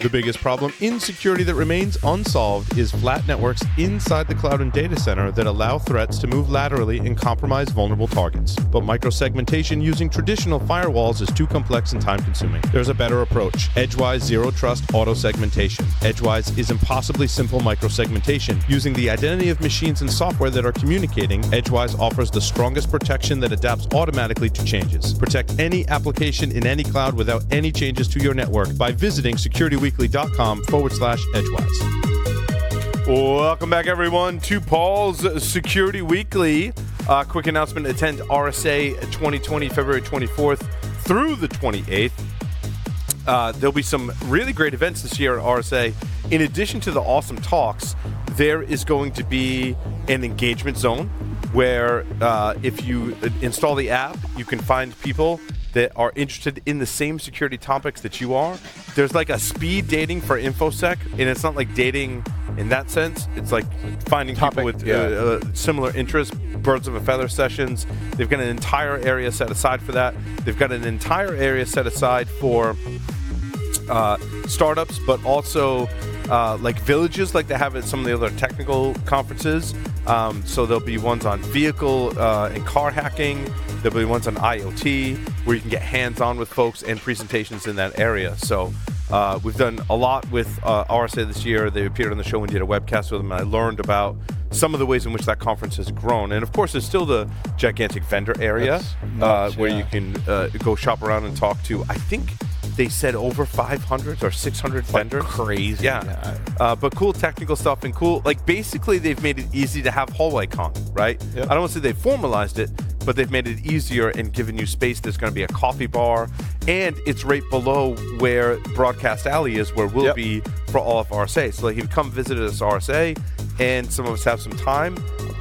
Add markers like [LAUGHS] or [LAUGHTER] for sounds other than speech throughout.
The biggest problem in security that remains unsolved is flat networks inside the cloud and data center that allow threats to move laterally and compromise vulnerable targets. But microsegmentation using traditional firewalls is too complex and time consuming. There's a better approach Edgewise Zero Trust Auto Segmentation. Edgewise is impossibly simple microsegmentation. Using the identity of machines and software that are communicating, Edgewise offers the strongest protection that adapts automatically to changes. Protect any application in any cloud without any changes to your network by visiting securityweekly.com forward slash edgewise. Welcome back, everyone, to Paul's Security Weekly. Uh, quick announcement attend RSA 2020, February 24th through the 28th. Uh, there'll be some really great events this year at RSA. In addition to the awesome talks, there is going to be an engagement zone where uh, if you install the app, you can find people that are interested in the same security topics that you are. There's like a speed dating for InfoSec, and it's not like dating in that sense. It's like finding Topic, people with yeah. uh, uh, similar interests, birds of a feather sessions. They've got an entire area set aside for that. They've got an entire area set aside for uh, startups, but also uh, like villages, like they have at some of the other technical conferences. Um, so there'll be ones on vehicle uh, and car hacking. There'll be ones on IoT where you can get hands-on with folks and presentations in that area. So uh, we've done a lot with uh, RSA this year. They appeared on the show and did a webcast with them. And I learned about some of the ways in which that conference has grown. And of course, there's still the gigantic vendor area uh, nuts, where yeah. you can uh, go shop around and talk to. I think they said over 500 or 600 vendors. crazy. Yeah. Uh, but cool technical stuff and cool. Like basically, they've made it easy to have hallway con, right? Yep. I don't want to say they formalized it, but they've made it easier and given you space. There's going to be a coffee bar, and it's right below where Broadcast Alley is, where we'll Yep. be for all of RSA. So like, if you come visit us RSA, and some of us have some time,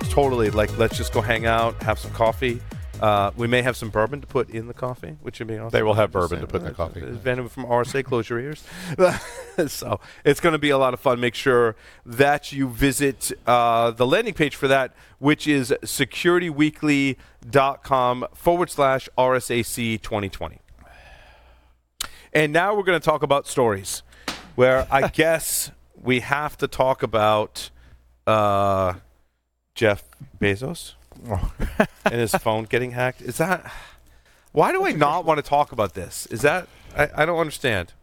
totally like let's just go hang out, have some coffee. Uh, we may have some bourbon to put in the coffee, which would be awesome. They will have bourbon to put in the coffee. Venom from RSA, close your ears. [LAUGHS] so it's going to be a lot of fun. Make sure that you visit uh, the landing page for that, which is securityweekly.com forward slash RSAC 2020. And now we're going to talk about stories, where I [LAUGHS] guess we have to talk about uh, Jeff Bezos [LAUGHS] and his phone getting hacked. Is that why do I not want to talk about this? Is that I, I don't understand.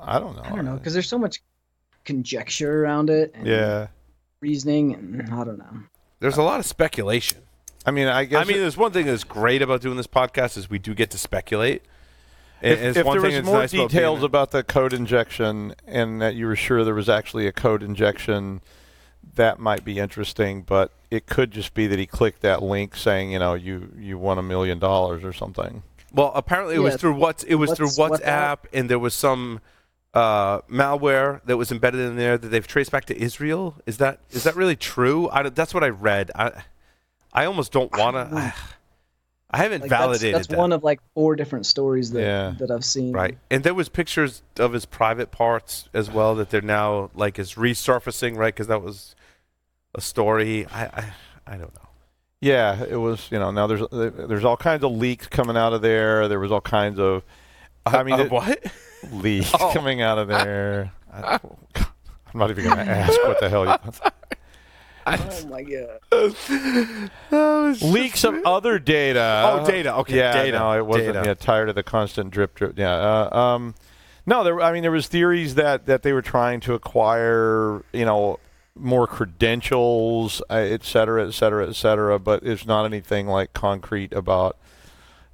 I don't know. I don't know because there's so much conjecture around it. And Yeah. Reasoning and I don't know. There's a lot of speculation. I mean, I guess. I mean, there's one thing that's great about doing this podcast is we do get to speculate. And if, it's if one there thing was more nice details a- about the code injection and that you were sure there was actually a code injection, that might be interesting. But it could just be that he clicked that link saying, you know, you you won a million dollars or something. Well, apparently it was through what it was through WhatsApp, WhatsApp. and there was some uh, malware that was embedded in there that they've traced back to Israel. Is that is that really true? I, that's what I read. I I almost don't want to. I, [SIGHS] I haven't Like that's, validated that's that. one of like four different stories that Yeah. that I've seen. Right, and there was pictures of his private parts as well that they're now like is resurfacing, right? Because that was a story. I, I I don't know. Yeah, it was. You know, now there's there's all kinds of leaks coming out of there. There was all kinds of. I mean, Uh, it- what? leaks [LAUGHS] Oh. coming out of there. [LAUGHS] I, am not even going to ask what the hell you. [LAUGHS] Oh my god. leaks of other data. Oh, data. Okay, yeah, data. No, it wasn't. Data. Yeah, tired of the constant drip, drip. Yeah. Uh, um, no, there. I mean, there was theories that that they were trying to acquire, you know, more credentials, uh, et cetera, et cetera, et cetera. But it's not anything like concrete about,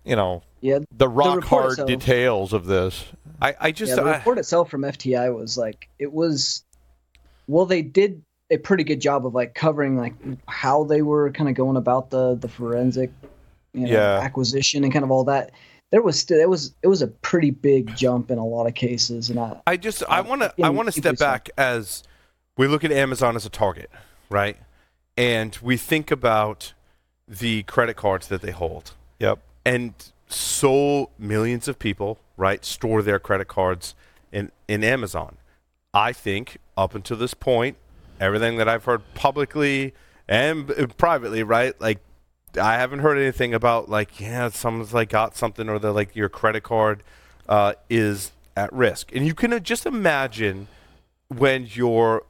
you know, Yeah. the rock report hard itself- details of this. I I just yeah, the I- report itself from FTI was like it was well they did a pretty good job of like covering like how they were kind of going about the the forensic you know, Yeah. acquisition and kind of all that there was still it was it was a pretty big jump in a lot of cases and I I just I want to I want to step people back as we look at Amazon as a target, right? And we think about the credit cards that they hold. Yep. And so millions of people, right, store their credit cards in in Amazon. I think up until this point, everything that I've heard publicly and privately, right, like I haven't heard anything about like yeah, someone's like got something or they're like your credit card uh, is at risk. And you can uh, just imagine when you're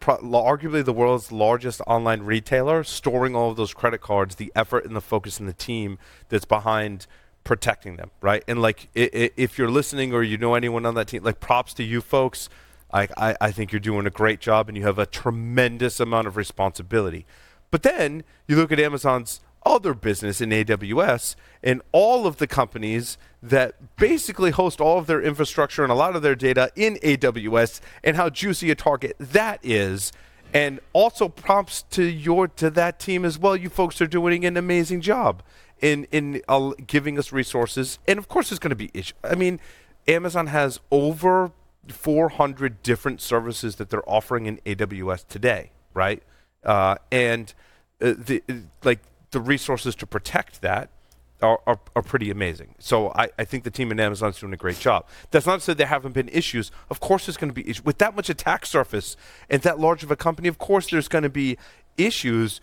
pro- arguably the world's largest online retailer storing all of those credit cards, the effort and the focus and the team that's behind protecting them, right? And like, i- i- if you're listening or you know anyone on that team, like, props to you folks. I, I, I think you're doing a great job and you have a tremendous amount of responsibility. But then you look at Amazon's other business in AWS and all of the companies that basically host all of their infrastructure and a lot of their data in AWS and how juicy a target that is. And also prompts to your to that team as well. You folks are doing an amazing job in in uh, giving us resources. And of course, there's going to be issues. I mean, Amazon has over 400 different services that they're offering in AWS today, right? Uh, and uh, the like the resources to protect that are, are, are pretty amazing. So I, I think the team in Amazon's doing a great job. That's not to say there haven't been issues. Of course, there's going to be issues with that much attack surface and that large of a company. Of course, there's going to be issues.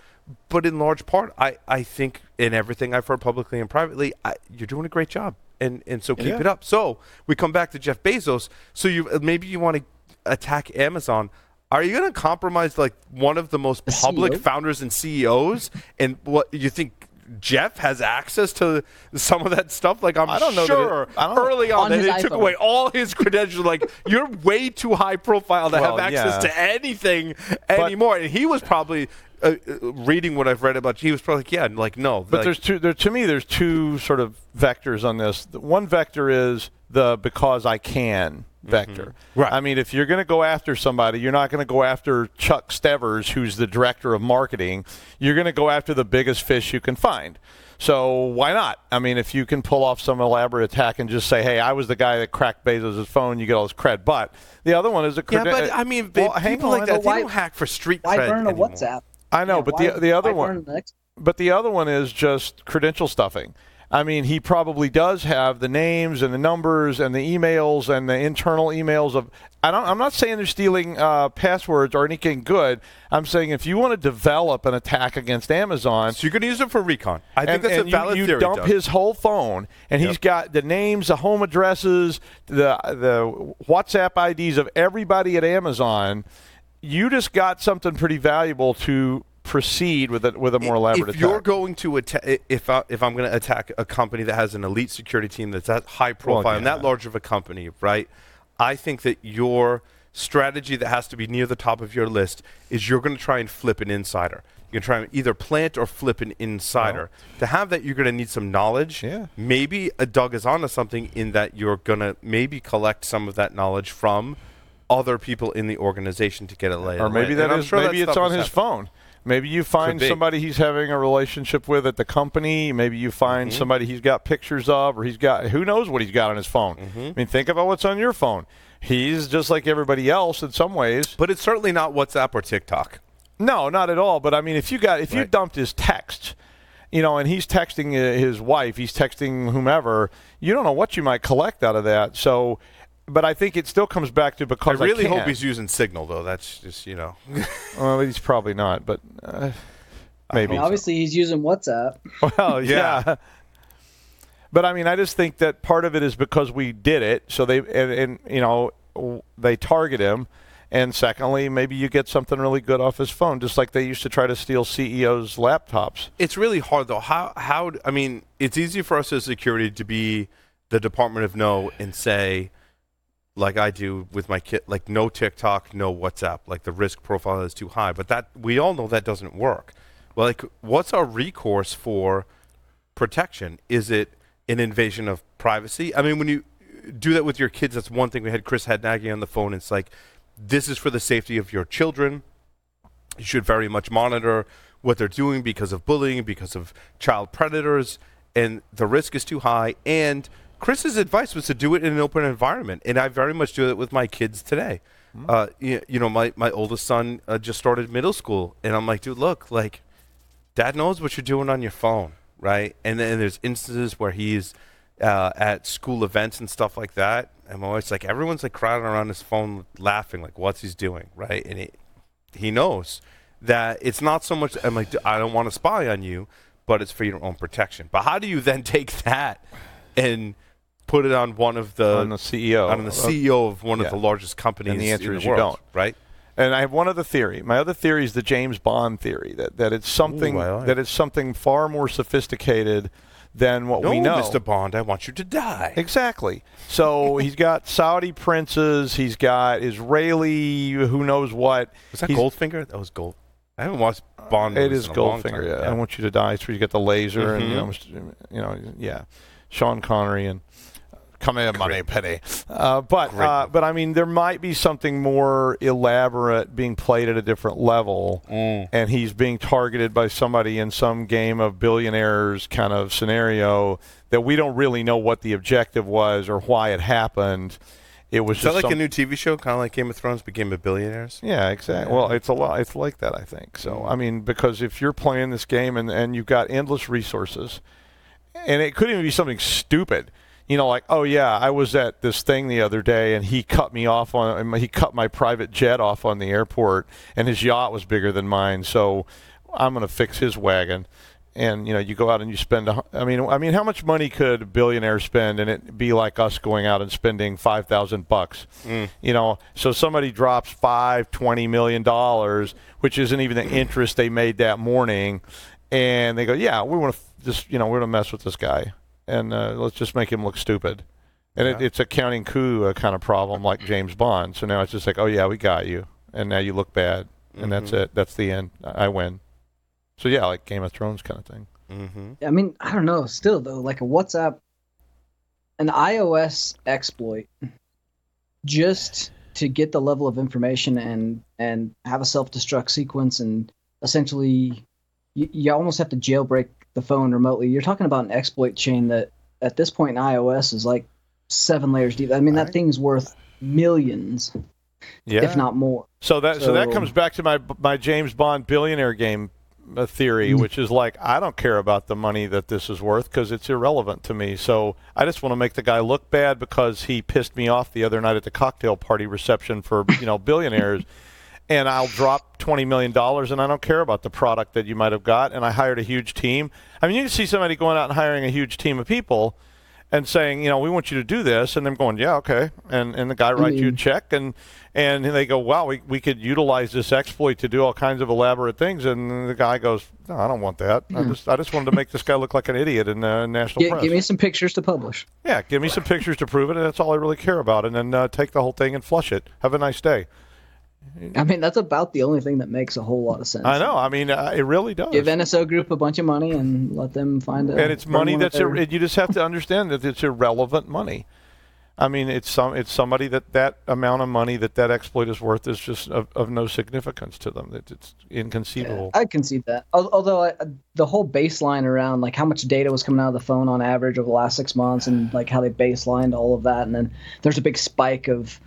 But in large part, I, I think in everything I've heard publicly and privately, I, you're doing a great job, and and so keep Yeah. it up. So we come back to Jeff Bezos. So you uh, maybe you want to attack Amazon. Are you going to compromise like one of the most public CEO? founders and CEOs? And what you think Jeff has access to some of that stuff? Like I'm I don't know that sure it- I don't- early on, On they took away all his credentials. Like [LAUGHS] you're way too high profile to Well, have access yeah. to anything anymore. And he was probably. Uh, uh, reading what I've read about, he was probably like, yeah, like no, But like, there's two. There to me, there's two sort of vectors on this. One vector is the because I can Mm-hmm. vector. Right. I mean, if you're going to go after somebody, you're not going to go after Chuck Stevers, who's the director of marketing. You're going to go after the biggest fish you can find. So why not? I mean, if you can pull off some elaborate attack and just say, "Hey, I was the guy that cracked Bezos' phone," you get all this cred. But the other one is a yeah, but I mean, well, people hang like that, But why- they don't hack for street Why cred burn a anymore. WhatsApp? I know, Yeah, but why- the the other one. the next- But the other one is just credential stuffing. I mean, he probably does have the names and the numbers and the emails and the internal emails of. I don't. I'm not saying they're stealing uh, passwords or anything good. I'm saying if you want to develop an attack against Amazon, So you're going to use it for recon. I think and, that's and a valid you, you theory. dump Doug. his whole phone, and he's got the names, the home addresses, the the WhatsApp IDs of everybody at Amazon. You just got something pretty valuable to proceed with a, with a more elaborate if attack. you're going to attack, if I, if I'm going to attack a company that has an elite security team that's that high profile and yeah. that uh, large of a company, right? I think that your strategy that has to be near the top of your list is you're going to try and flip an insider. You're going to try and either plant or flip an insider. To have that, you're going to need some knowledge. Yeah. Maybe a Doug is onto something in that you're going to maybe collect some of that knowledge from other people in the organization to get it laid. or maybe that is maybe it's on his phone. Maybe you find somebody he's having a relationship with at the company. Maybe you find Mm-hmm. somebody he's got pictures of, or he's got who knows what he's got on his phone. Mm-hmm. I mean, think about what's on your phone. He's just like everybody else in some ways. But it's certainly not WhatsApp or TikTok. No, not at all. But I mean, if you got if you dumped his text, you know, and he's texting uh, his wife, he's texting whomever, you don't know what you might collect out of that. So, but I think it still comes back to because I really can. hope he's using Signal, though. That's just you know. [LAUGHS] Well, he's probably not, but uh, maybe. Well, obviously, he's using WhatsApp. [LAUGHS] Well, Yeah. yeah. [LAUGHS] But I mean, I just think that part of it is because we did it, so they and, and you know they target him, and secondly, maybe you get something really good off his phone, just like they used to try to steal CEOs' laptops. It's really hard though. How how I mean, it's easy for us as security to be the Department of No and say, like I do with my kid, like no TikTok, no WhatsApp. Like the risk profile is too high. But that we all know that doesn't work. Well, like what's our recourse for protection? Is it an invasion of privacy? I mean, when you do that with your kids, that's one thing. We had Chris Hadnagy on the phone. It's like this is for the safety of your children. You should very much monitor what they're doing because of bullying, because of child predators, and the risk is too high. And Chris's advice was to do it in an open environment, and I very much do it with my kids today. Uh, you, you know, my, my oldest son uh, just started middle school, and I'm like, dude, look, like, dad knows what you're doing on your phone, right? And then there's instances where he's uh, at school events and stuff like that. I'm always like, everyone's like crowding around his phone, laughing, like, what's he's doing, right? And he, he knows that it's not so much. I'm like, I don't want to spy on you, but it's for your own protection. But how do you then [LAUGHS] take that and put it on one of the on the CEO. on the CEO of one yeah. of the largest companies. And the answer in is the you world, don't. right? And I have one other theory. My other theory is the James Bond theory that, that it's something Ooh, like that it's something far more sophisticated than what No, we know. Mr. Bond, I want you to die. Exactly. So [LAUGHS] he's got Saudi princes. He's got Israeli, who knows what. Was that He's- Goldfinger? That was Gold. I haven't watched Bond. It movies in a long Goldfinger. time. Yeah. I want you to die. So you get the laser, and you know, Mhm. You know, yeah, Sean Connery and come here, Moneypenny. Uh, but uh, but I mean, there might be something more elaborate being played at a different level, Mm. and he's being targeted by somebody in some game of billionaires kind of scenario that we don't really know what the objective was or why it happened. It was Is that like some- a new TV show, kind of like Game of Thrones became a billionaires? yeah, exactly. Well, it's a lot. It's like that, I think. So, I mean, because if you're playing this game and, and you've got endless resources, and it could even be something stupid, you know, like, oh yeah, I was at this thing the other day, and he cut me off on, um, he cut my private jet off on the airport, and his yacht was bigger than mine, so I'm going to fix his wagon. And you know, you go out and you spend. a I mean, I mean, how much money could a billionaire spend, and it be like us going out and spending five thousand bucks? Mm. You know, so somebody drops five, twenty million dollars, which isn't even the [CLEARS THROAT] interest they made that morning, and they go, "Yeah, we want to just, you know, we're going to mess with this guy, and uh, let's just make him look stupid." And it, it's a counting coup uh, kind of problem, like [CLEARS THROAT] James Bond. So now it's just like, "Oh yeah, we got you," and now you look bad, and that's Mhm. it. That's the end. I I win. So yeah, like Game of Thrones kind of thing. Mm-hmm. I mean, I don't know. Still though, like a WhatsApp, an iOS exploit, just to get the level of information and and have a self-destruct sequence and essentially, you, you almost have to jailbreak the phone remotely. You're talking about an exploit chain that at this point in iOS is like seven layers deep. I mean, that Right. thing's worth millions, Yeah. if not more. So that so, that comes back to my my James Bond billionaire game uh, theory, Mm. which is like I don't care about the money that this is worth because it's irrelevant to me. So I just want to make the guy look bad because he pissed me off the other night at the cocktail party reception for you know billionaires. [LAUGHS] And I'll drop twenty million dollars, and I don't care about the product that you might have got. And I hired a huge team. I mean, you can see somebody going out and hiring a huge team of people, and saying, you know, we want you to do this, and them going, yeah, okay, and and the guy writes you a check, and and they go, wow, we we could utilize this exploit to do all kinds of elaborate things, and the guy goes, no, I don't want that. I just I just wanted to make this guy look like an idiot in the national Get, press. give me some pictures to publish. yeah, give me some pictures to prove it, and that's all I really care about, and then uh, take the whole thing and flush it. Have a nice day. I mean, that's about the only thing that makes a whole lot of sense. I know. I mean, uh, it really does. Give NSO Group a bunch of money and let them find it. and it's money that's ir- you just have to understand that it's irrelevant money. I mean, it's some it's somebody that that amount of money that that exploit is worth is just of, of no significance to them. That it's inconceivable. I concede that. Although I, the whole baseline around like how much data was coming out of the phone on average over the last six months, and like how they baselined all of that, and then there's a big spike of.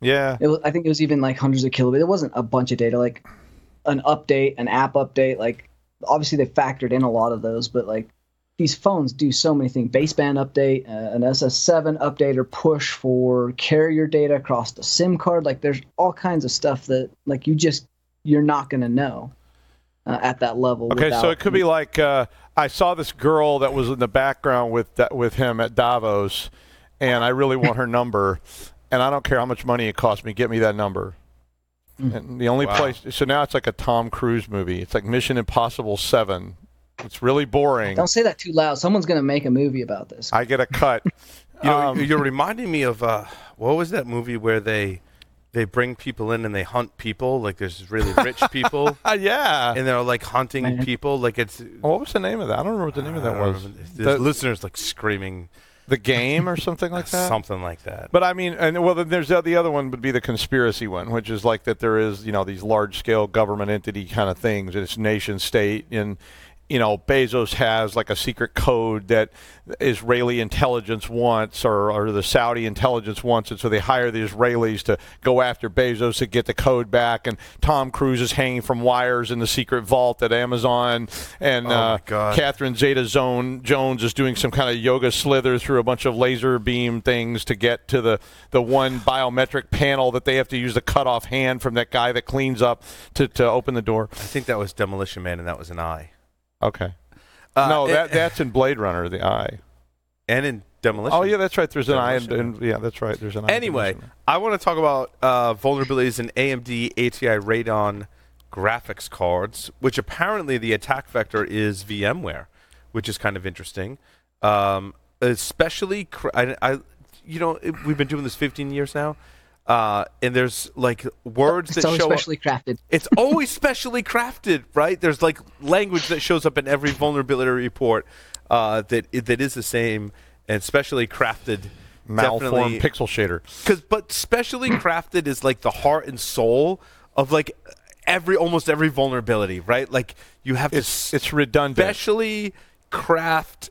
Yeah, It was, I think it was even like hundreds of kilobits. It wasn't a bunch of data, like an update, an app update. Like obviously they factored in a lot of those, but like these phones do so many things. Baseband update, uh, an SS7 update or push for carrier data across the SIM card. Like there's all kinds of stuff that like you just you're not gonna know uh, at that level. Okay, so it could be like uh, I saw this girl that was in the background with that, with him at Davos, and I really want her number, and I don't care how much money it costs me. Get me that number. Mm. And the only Wow. place, so now it's like a Tom Cruise movie. It's like Mission Impossible Seven. It's really boring. Don't say that too loud. Someone's gonna make a movie about this. I get a cut. You know, Um, you're reminding me of uh, what was that movie where they they bring people in and they hunt people? Like there's really rich [LAUGHS] people yeah. and they're like hunting Man. people. Like it's what was the name of that? I don't remember what the name of that was. remember. The- listeners like screaming The game or something like that. something like that. But I mean, and well, then there's the, the other one would be the conspiracy one, which is like that there is you know these large scale government entity kind of things. and It's nation state and. You know, Bezos has like a secret code that Israeli intelligence wants, or, or the Saudi intelligence wants, and so they hire the Israelis to go after Bezos to get the code back. And Tom Cruise is hanging from wires in the secret vault at Amazon, and Oh, uh, God. Catherine Zeta Zone Jones is doing some kind of yoga slither through a bunch of laser beam things to get to the, the one biometric panel that they have to use the cut off hand from that guy that cleans up to, to open the door. I think that was Demolition Man and that was an eye. Okay. Uh, no, and- that that's in Blade Runner, the eye. and in demolition. Oh yeah, that's right. There's an and, Demolition. and yeah, that's right. There's an I Anyway. I want to talk about uh, vulnerabilities in AMD ATI Radeon graphics cards, which apparently the attack vector is VMware, which is kind of interesting. Um, especially, cr- I, I, you know, it, we've been doing this 15 years now, uh, and there's like words It's that always show up. crafted. It's always specially crafted, right? There's like language that shows up in every vulnerability report uh, that that is the same and specially crafted. malformed definitely- pixel shader. Cause, but specially [CLEARS THROAT] crafted is like the heart and soul of like every almost every vulnerability, right? Like you have It's to it's redundant. specially craft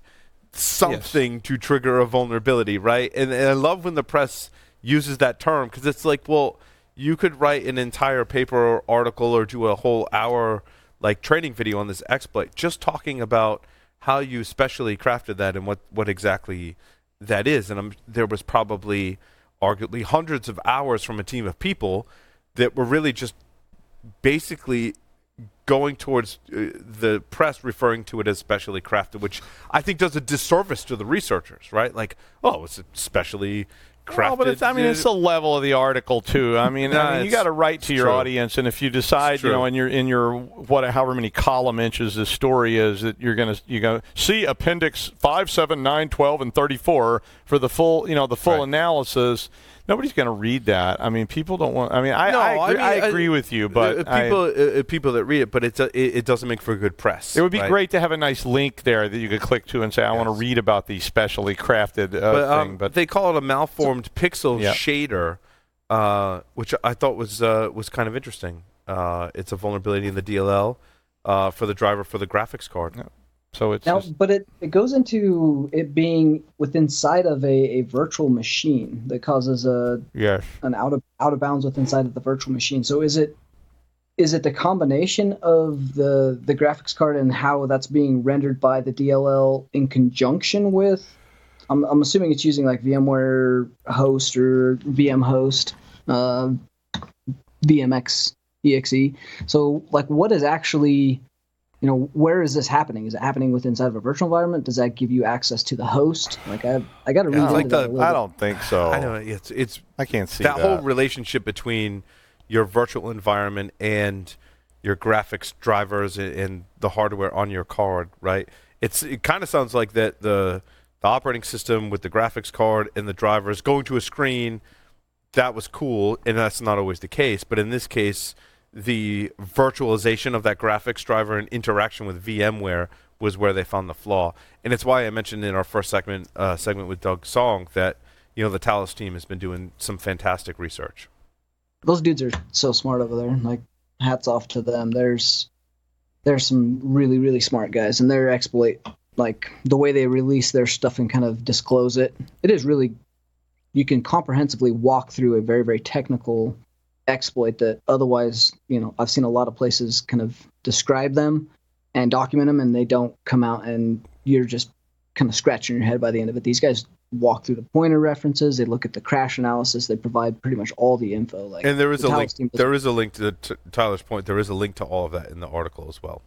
something to trigger a vulnerability, right? And, and I love when the press uses that term because it's like, well, you could write an entire paper or article or do a whole hour like training video on this exploit, just talking about how you specially crafted that and what what exactly that is. And I'm, there was probably arguably hundreds of hours from a team of people that were really just basically going towards uh, the press referring to it as specially crafted, which I think does a disservice to the researchers, right? Like, oh, it's specially crafted. Well, but it's, I mean, it's the level of the article too. I mean, No, I mean, you got to write to your true. audience, and if you decide, you know, in your in your what, however many column inches this story is, that you're gonna you're gonna see Appendix five, seven, nine, twelve, and thirty four for the full, you know, the full Right. analysis. Nobody's going to read that. I mean, people don't want. I mean, I No, I, I agree, mean, I I- agree with you, but uh, I- people uh, uh, people that read it, but it's a, it, it doesn't make for good press. it would be right? great to have a nice link there that you could click to and say, "I want to read about the specially crafted uh, but, um, thing." But they call it a malformed pixel Yeah. shader, uh, which I thought was uh, was kind of interesting. Uh, it's a vulnerability in the DLL uh, for the driver for the graphics card. So it's Now, just, but it, it goes into it being within inside of a, a virtual machine that causes a yes. an out of out of bounds within inside of the virtual machine. So is it is it the combination of the the graphics card and how that's being rendered by the DLL in conjunction with? I'm, I'm assuming it's using like VMware host or VM host, uh, VMX exe. So like, what is actually you know, where is this happening? Is it happening within inside of a virtual environment? Does that give you access to the host? Like, I, I got to read Yeah, into like that the- a little I bit. don't think so. I know it's it's I can't see that, that, whole relationship between your virtual environment and your graphics drivers and, and the hardware on your card, right? It's it kind of sounds like that the the operating system with the graphics card and the drivers going to a screen that was cool and that's not always the case, but in this case the virtualization of that graphics driver and interaction with VMware was where they found the flaw. And it's why I mentioned in our first segment uh, segment with Doug Song that you know the Talos team has been doing some fantastic research. those dudes are so smart over there. Like, hats off to them. There's there's some really really smart guys, and their exploit, like the way they release their stuff and kind of disclose it, it is really you can comprehensively walk through a very very technical exploit that otherwise you know I've seen a lot of places kind of describe them and document them, and they don't come out, and you're just kind of scratching your head by the end of it. These guys walk through the pointer references, they look at the crash analysis, they provide pretty much all the info. Like And there is the a link. There is a link to, to Tyler's point. There is a link to all of that in the article as well,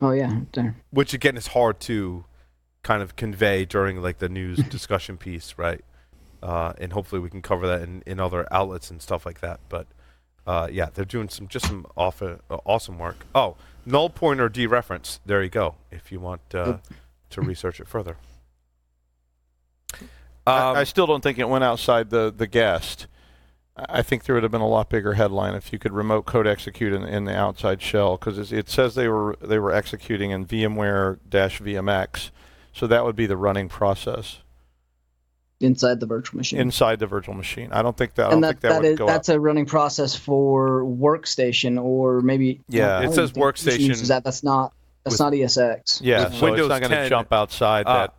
Oh yeah, there. which again is hard to kind of convey during like the news [LAUGHS] discussion piece, right? Uh, and hopefully we can cover that in, in other outlets and stuff like that. But uh, yeah, they're doing some just some off, uh, awesome work. Oh, null pointer dereference. There you go. If you want uh, to research it further. I, Um, I still don't think it went outside the, the guest. I I think there would have been a lot bigger headline if you could remote code execute in, in the outside shell because it says they were they were executing in VMware dash VMX, so that would be the running process inside the virtual machine. inside the virtual machine. I don't think that. I and don't that, think that, that would is go that's a running process for workstation or maybe Yeah. It says Workstation workstation uses that that's not that's with- not ESX. Yeah, with so Windows it's not going to jump outside Uh, that.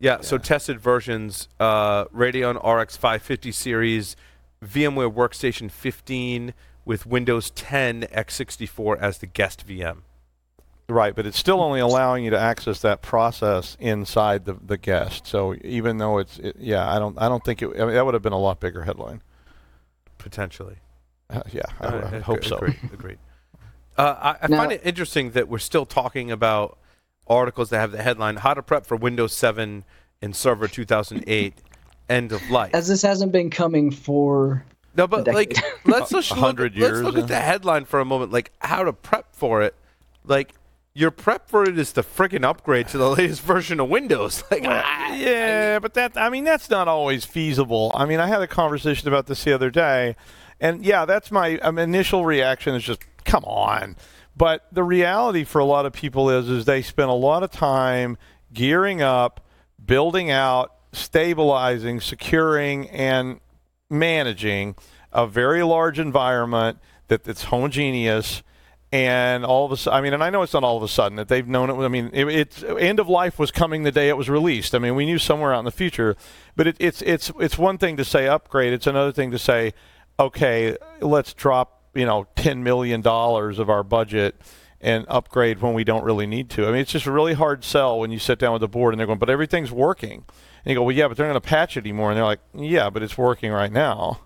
yeah, so tested versions uh, Radeon RX 550 series, VMware Workstation 15 with Windows 10 x64 as the guest VM. Right, but it's still only allowing you to access that process inside the, the guest. So even though it's it, yeah, I don't I don't think it I mean, that would have been a lot bigger headline. Potentially. Uh, yeah, I, would- I would Uh, hope agree- so. Agreed. agreed. Uh, I, I Now- find it interesting that we're still talking about articles that have the headline "How to Prep for Windows 7 and Server 2008 end of life. As this hasn't been coming for no, but a like let's [LAUGHS] just look, 100 let's years, look yeah. at the headline for a moment. Like how to prep for it. Like your prep for it is to friggin' upgrade to the [SIGHS] latest version of Windows. [LAUGHS] Like I- Yeah, but that I mean that's not always feasible. I mean, I had a conversation about this the other day, and yeah, that's my um, initial reaction is just come on. But the reality for a lot of people is is they spend a lot of time gearing up, building out, stabilizing, securing, and managing a very large environment that that's homogeneous and all of a sudden, I mean, and I know it's not all of a sudden that they've known it. I mean, it, it's end of life was coming the day it was released. I mean, we knew somewhere out in the future, but it, it's it's it's one thing to say upgrade. It's another thing to say, okay, let's drop you know ten million dollars of our budget and upgrade when we don't really need to. I mean, it's just a really hard sell when you sit down with the board and they're going, but everything's working. And you go, well, yeah, but they're not going to patch it anymore. And they're like, yeah, but it's working right now.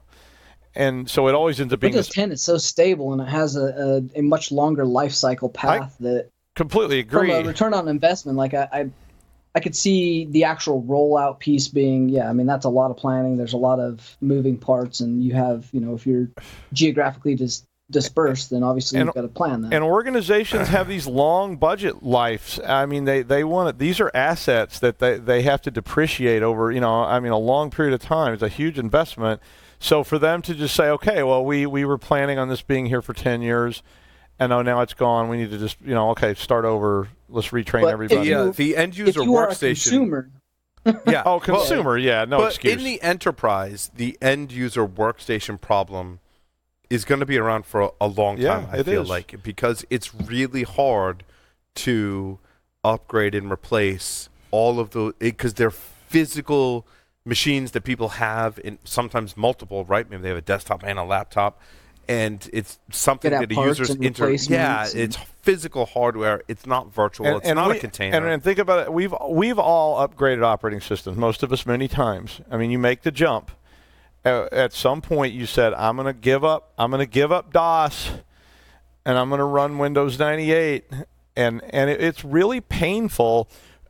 And so it always ends up being Windows this 10 is so stable and it has a, a, a much longer life cycle path that completely agree from a return on investment, like I, I I could see the actual rollout piece being, yeah, I mean that's a lot of planning. There's a lot of moving parts, and you have, you know, if you're geographically dis- dispersed, then obviously And- you've got to plan that. And organizations have these long budget lives. I mean, they, they want it. These are assets that they, they have to depreciate over, you know, I mean, a long period of time. It's a huge investment. So for them to just say, okay, well, we, we were planning on this being here for 10 years, and oh, now it's gone. We need to just, you know, okay, start over. Let's retrain But if everybody. yeah, you- the end if user you are a workstation. consumer, [LAUGHS] yeah. Oh, well, consumer, yeah, no but excuse. in the enterprise, the end user workstation problem is going to be around for a, a long Yeah, time. I feel is. like because it's really hard to upgrade and replace all of the because they're physical machines that people have, and sometimes multiple. Right? Maybe they have a desktop and a laptop. And it's something that a user's and inter- yeah, it's physical hardware. It's not virtual. it's not we- a container. And, and think about it. We've we've all upgraded operating systems. Most of us many times. I mean, you make the jump. Uh, at some point, you said, "I'm going to give up. I'm going to give up DOS, and I'm going to run Windows 98." And and it, it's really painful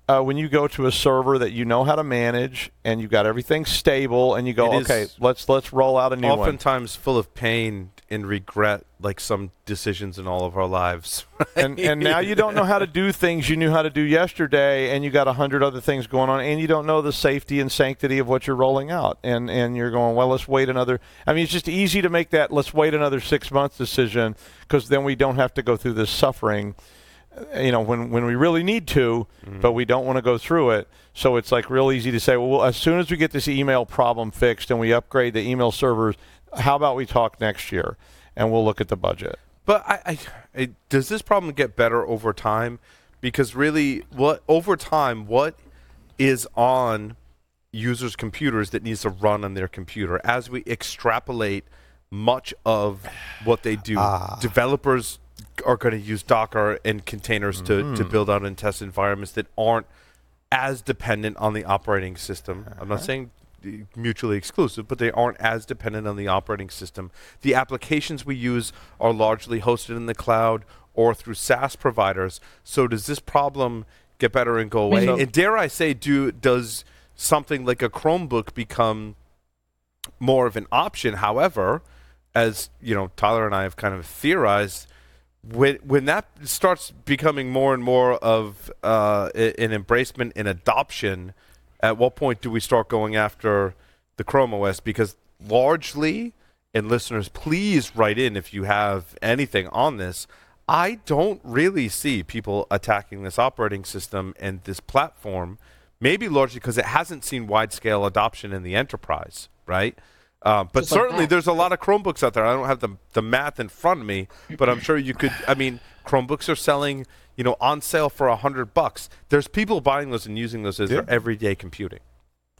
uh, when you go to a server that you know how to manage and you've got everything stable, and you go, It is "Okay, let's let's roll out a new one." oftentimes full of pain and regret, like some decisions in all of our lives. [LAUGHS] and and now you don't know how to do things you knew how to do yesterday, and you got a hundred other things going on, and you don't know the safety and sanctity of what you're rolling out, and and you're going, well, let's wait another. I mean, it's just easy to make that let's wait another six months decision because then we don't have to go through this suffering. You know, when when we really need to, mm-hmm. but we don't want to go through it. So it's like real easy to say, well, as soon as we get this email problem fixed and we upgrade the email servers, how about we talk next year, and we'll look at the budget. But I, I, I, does this problem get better over time? Because really, what over time, what is on users' computers that needs to run on their computer? As we extrapolate much of what they do, ah. developers are going to use Docker and containers to, to mm. build out and test environments that aren't as dependent on the operating system. I'm not uh-huh. saying mutually exclusive, but they aren't as dependent on the operating system. The applications we use are largely hosted in the cloud or through SaaS providers. So does this problem get better and go away? So- and dare I say, do does something like a Chromebook become more of an option? However, as you know, Tyler and I have kind of theorized, when when that starts becoming more and more of uh, an embracement and adoption, at what point do we start going after the Chrome OS? Because largely, and listeners, please write in if you have anything on this. I don't really see people attacking this operating system and this platform, maybe largely because it hasn't seen wide scale adoption in the enterprise, right? Uh, but Just certainly, Mac. there's a lot of Chromebooks out there. I don't have the the math in front of me, but I'm sure you could. I mean, Chromebooks are selling, you know, on sale for a hundred bucks. There's people buying those and using those as Yeah. their everyday computing.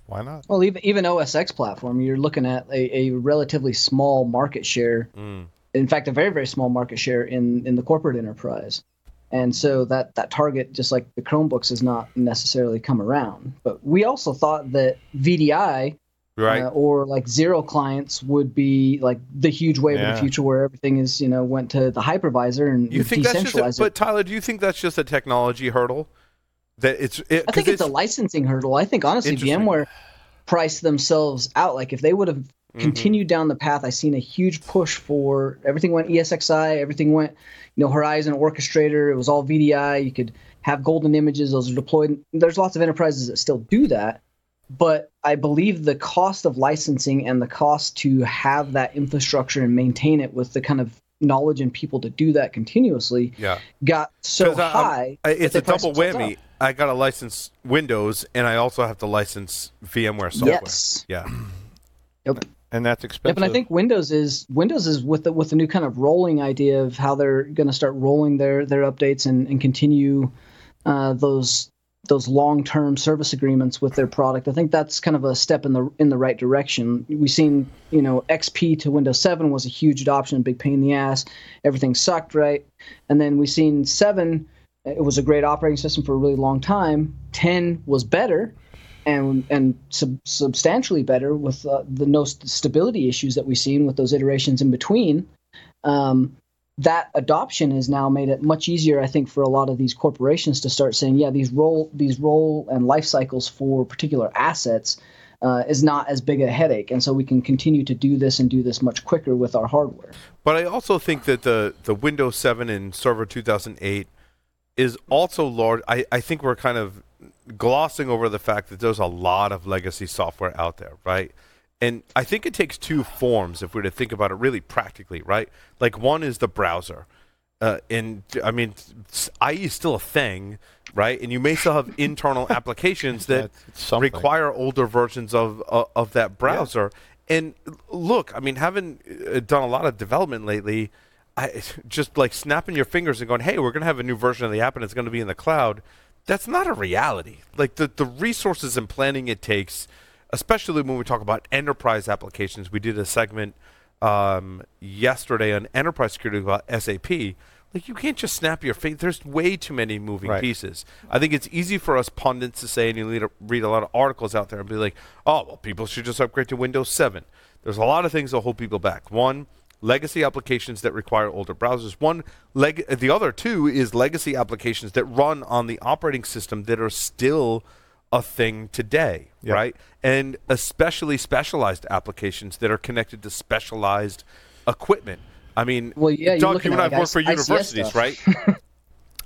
Why not? well, even even OS X platform, you're looking at a, a relatively small market share. Mm. In fact, a very very small market share in in the corporate enterprise. And so that that target, just like the Chromebooks, has not necessarily come around. But we also thought that VDI Right. uh, or like zero clients would be like the huge wave of the future where everything is you know went to the hypervisor and you think that's just? A, but Tyler, do you think that's just a technology hurdle? That it's. It, I think it's, a licensing hurdle. I think honestly, VMware priced themselves out. Like if they would have mm-hmm. continued down the path, I seen a huge push for everything went ESXi, everything went, you know, Horizon Orchestrator. It was all VDI. You could have golden images. Those are deployed. There's lots of enterprises that still do that but I believe the cost of licensing and the cost to have that infrastructure and maintain it with the kind of knowledge and people to do that continuously yeah. got so high. I, it's a double whammy. Up. I got to license Windows and I also have to license VMware software. Yes. Yeah. Yep. And that's expensive. Yep, and I think Windows is Windows is with the with the new kind of rolling idea of how they're going to start rolling their their updates and and continue uh, those those long-term service agreements with their product. I think that's kind of a step in the in the right direction. We've seen, you know, XP to Windows 7 was a huge adoption, big pain in the ass. Everything sucked, right? And then we've seen 7 it was a great operating system for a really long time. 10 was better and and sub- substantially better with uh, the no st- stability issues that we've seen with those iterations in between. Um, that adoption has now made it much easier, I think, for a lot of these corporations to start saying, yeah, these role these role and life cycles for particular assets uh, is not as big a headache, and so we can continue to do this and do this much quicker with our hardware. But I also think that the the Windows 7 and Server 2008 is also large. I, I think we're kind of glossing over the fact that there's a lot of legacy software out there, right? And I think it takes two forms if we're to think about it really practically, right? Like one is the browser, uh, and I mean, IE is still a thing, right? And you may still have internal [LAUGHS] applications that require older versions of uh, of that browser. Yeah. And look, I mean, having uh, done a lot of development lately, I [LAUGHS] just like snapping your fingers and going, "Hey, we're going to have a new version of the app, and it's going to be in the cloud." That's not a reality. Like the the resources and planning it takes especially when we talk about enterprise applications. We did a segment um, yesterday on enterprise security about SAP. Like you can't just snap your fingers. There's way too many moving right. pieces. I think it's easy for us pundits to say, and you read a, read a lot of articles out there and be like, "Oh, well, people should just upgrade to Windows 7." There's a lot of things that hold people back. One, legacy applications that require older browsers. One, leg- the other two is legacy applications that run on the operating system that are still a thing today, yep. right? And especially specialized applications that are connected to specialized equipment. I mean, well, yeah, Doug, you and I have worked for universities, right? [LAUGHS]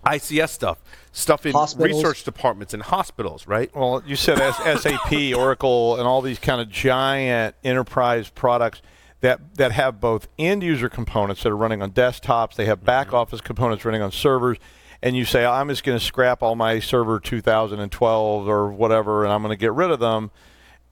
ICS stuff, stuff in hospitals. research departments and hospitals, right? Well, you said SAP, [LAUGHS] Oracle, and all these kind of giant enterprise products that that have both end user components that are running on desktops. They have back mm-hmm. office components running on servers and you say, I'm just going to scrap all my server 2012 or whatever, and I'm going to get rid of them.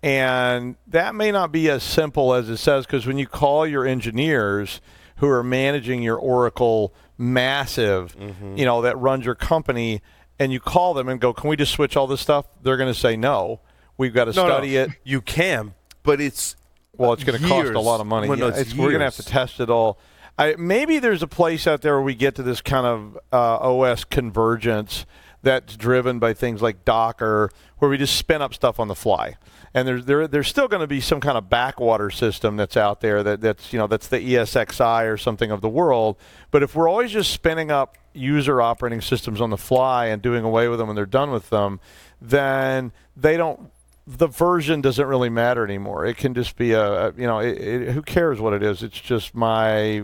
And that may not be as simple as it says because when you call your engineers who are managing your Oracle massive, mm-hmm. you know, that runs your company, and you call them and go, Can we just switch all this stuff? They're going to say, No, we've got to no, study no. it. You can, but it's. Well, it's going to cost a lot of money. Well, no, yeah, we're going to have to test it all. I, maybe there's a place out there where we get to this kind of uh, OS convergence that's driven by things like Docker, where we just spin up stuff on the fly. And there's there, there's still going to be some kind of backwater system that's out there that, that's you know that's the ESXi or something of the world. But if we're always just spinning up user operating systems on the fly and doing away with them when they're done with them, then they don't the version doesn't really matter anymore. It can just be a, you know, it, it, who cares what it is? It's just my.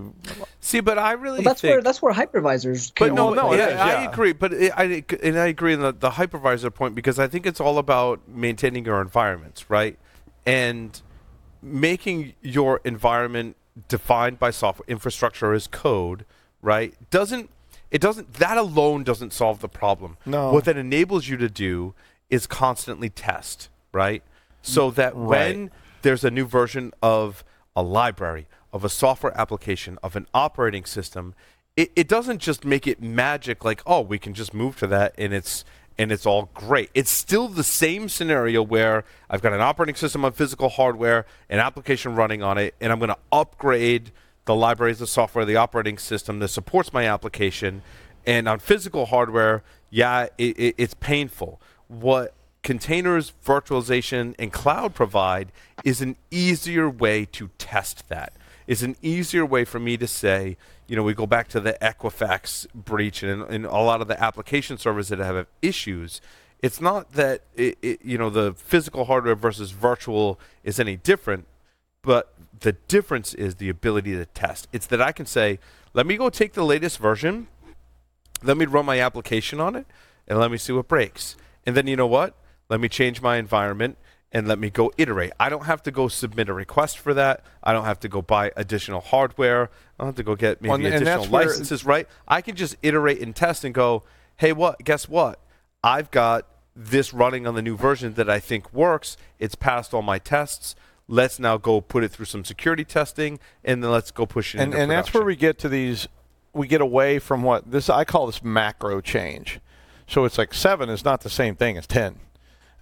See, but I really well, that's think, where that's where hypervisors. But no, no, yeah, I agree. But it, I and I agree in the, the hypervisor point because I think it's all about maintaining your environments, right, and making your environment defined by software infrastructure as code, right? Doesn't it doesn't that alone doesn't solve the problem. No. What that enables you to do is constantly test right? So mm, that right. when there's a new version of a library, of a software application, of an operating system, it, it doesn't just make it magic like, oh, we can just move to that and it's and it's all great. It's still the same scenario where I've got an operating system on physical hardware, an application running on it, and I'm going to upgrade the libraries, the software, the operating system that supports my application. And on physical hardware, yeah, it, it, it's painful. What containers, virtualization, and cloud provide is an easier way to test that. Is an easier way for me to say, you know, we go back to the Equifax breach and, and a lot of the application servers that have issues. it's not that it, it, you know the physical hardware versus virtual is any different, but the difference is the ability to test. It's that I can say, let me go take the latest version, let me run my application on it, and let me see what breaks. And then you know what? Let me change my environment and let me go iterate. I don't have to go submit a request for that. I don't have to go buy additional hardware. I don't have to go get maybe additional licenses, right? I can just iterate and test and go, hey, what? Guess what? I've got this running on the new version that I think works. It's passed all my tests. Let's now go put it through some security testing, and then let's go push it. And, and that's where we get to these. We get away from what this I call this macro change. So it's like seven is not the same thing as ten.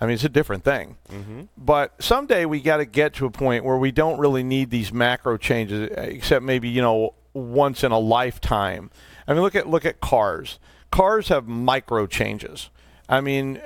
I mean, it's a different thing. Mm-hmm. But someday we got to get to a point where we don't really need these macro changes, except maybe you know once in a lifetime. I mean, look at look at cars. Cars have micro changes. I mean,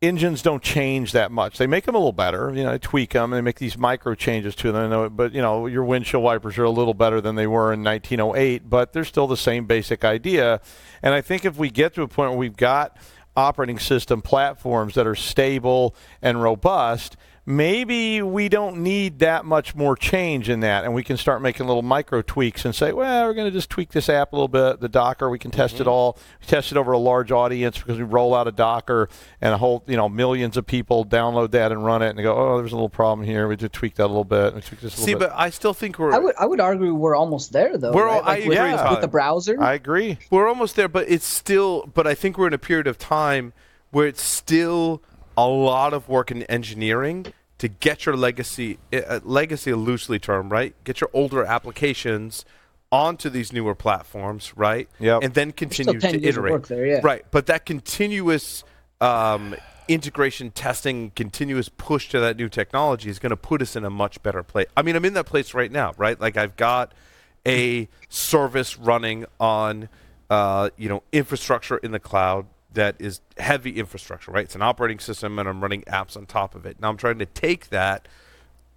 engines don't change that much. They make them a little better. You know, they tweak them and they make these micro changes to them. But you know, your windshield wipers are a little better than they were in 1908, but they're still the same basic idea. And I think if we get to a point where we've got operating system platforms that are stable and robust, maybe we don't need that much more change in that and we can start making little micro tweaks and say well we're going to just tweak this app a little bit the docker we can test mm-hmm. it all we test it over a large audience because we roll out a docker and a whole you know millions of people download that and run it and go oh there's a little problem here we just tweak that a little bit we tweak this a see bit. but i still think we're i would i would argue we're almost there though we're right? like I with, agree, with, with the browser i agree we're almost there but it's still but i think we're in a period of time where it's still a lot of work in engineering to get your legacy uh, legacy loosely term right? Get your older applications onto these newer platforms right? Yeah and then continue to iterate. there, yeah. right but that continuous um, integration testing continuous push to that new technology is going to put us in a much better place. I mean i'm in that place right now right? Like i've got a service running on uh, you know infrastructure in the cloud that is heavy infrastructure, right? It's an operating system and I'm running apps on top of it. Now I'm trying to take that,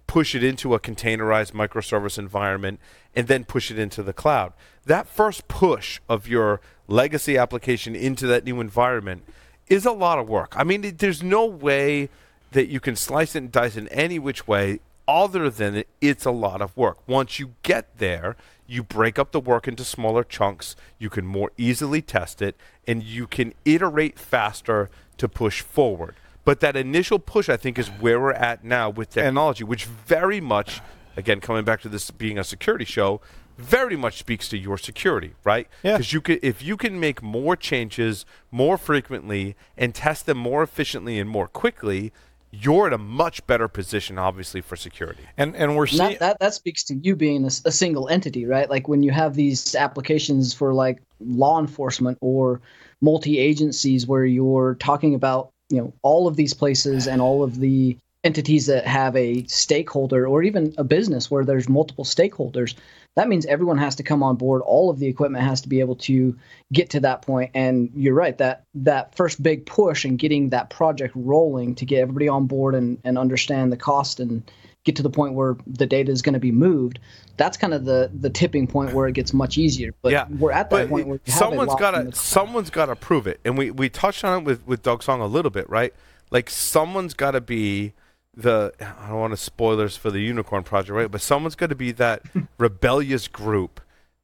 push it into a containerized microservice environment, and then push it into the cloud. That first push of your legacy application into that new environment is a lot of work. I mean, there's no way that you can slice it and dice it in any which way other than it's a lot of work. Once you get there, you break up the work into smaller chunks, you can more easily test it, and you can iterate faster to push forward. But that initial push, I think, is where we're at now with technology, which very much, again, coming back to this being a security show, very much speaks to your security, right? Yeah. Because you can, if you can make more changes more frequently and test them more efficiently and more quickly, you're in a much better position, obviously, for security. And and we're seeing that, that, that speaks to you being a, a, single entity, right? Like when you have these applications for like law enforcement or multi agencies, where you're talking about you know all of these places and all of the entities that have a stakeholder or even a business where there's multiple stakeholders that means everyone has to come on board. All of the equipment has to be able to get to that point. and you're right that that first big push and getting that project rolling to get everybody on board and, and understand the cost and get to the point where the data is going to be moved that's kind of the the tipping point where it gets much easier. But yeah, we're at that point where someone's got to someone's got to prove it. And we we touched on it with with Doug Song a little bit right? Like someone's got to be the I don't want to spoilers for the unicorn project, right? But someone's going to be that [LAUGHS] rebellious group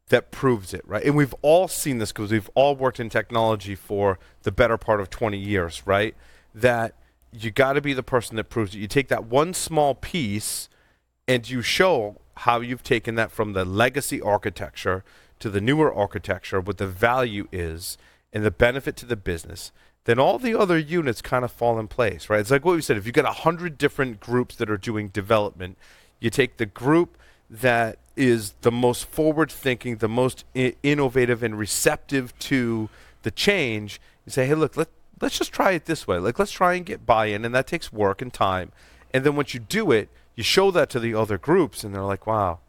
that proves it, right? And we've all seen this because we've all worked in technology for the better part of 20 years, right? That you got to be the person that proves it. You take that one small piece and you show how you've taken that from the legacy architecture to the newer architecture, what the value is and the benefit to the business then all the other units kind of fall in place, right? It's like what we said if you've got 100 different groups that are doing development, you take the group that is the most forward thinking, the most I- innovative and receptive to the change, you say, hey, look, let, let's just try it this way. Like, let's try and get buy in, and that takes work and time. And then once you do it, you show that to the other groups, and they're like, wow,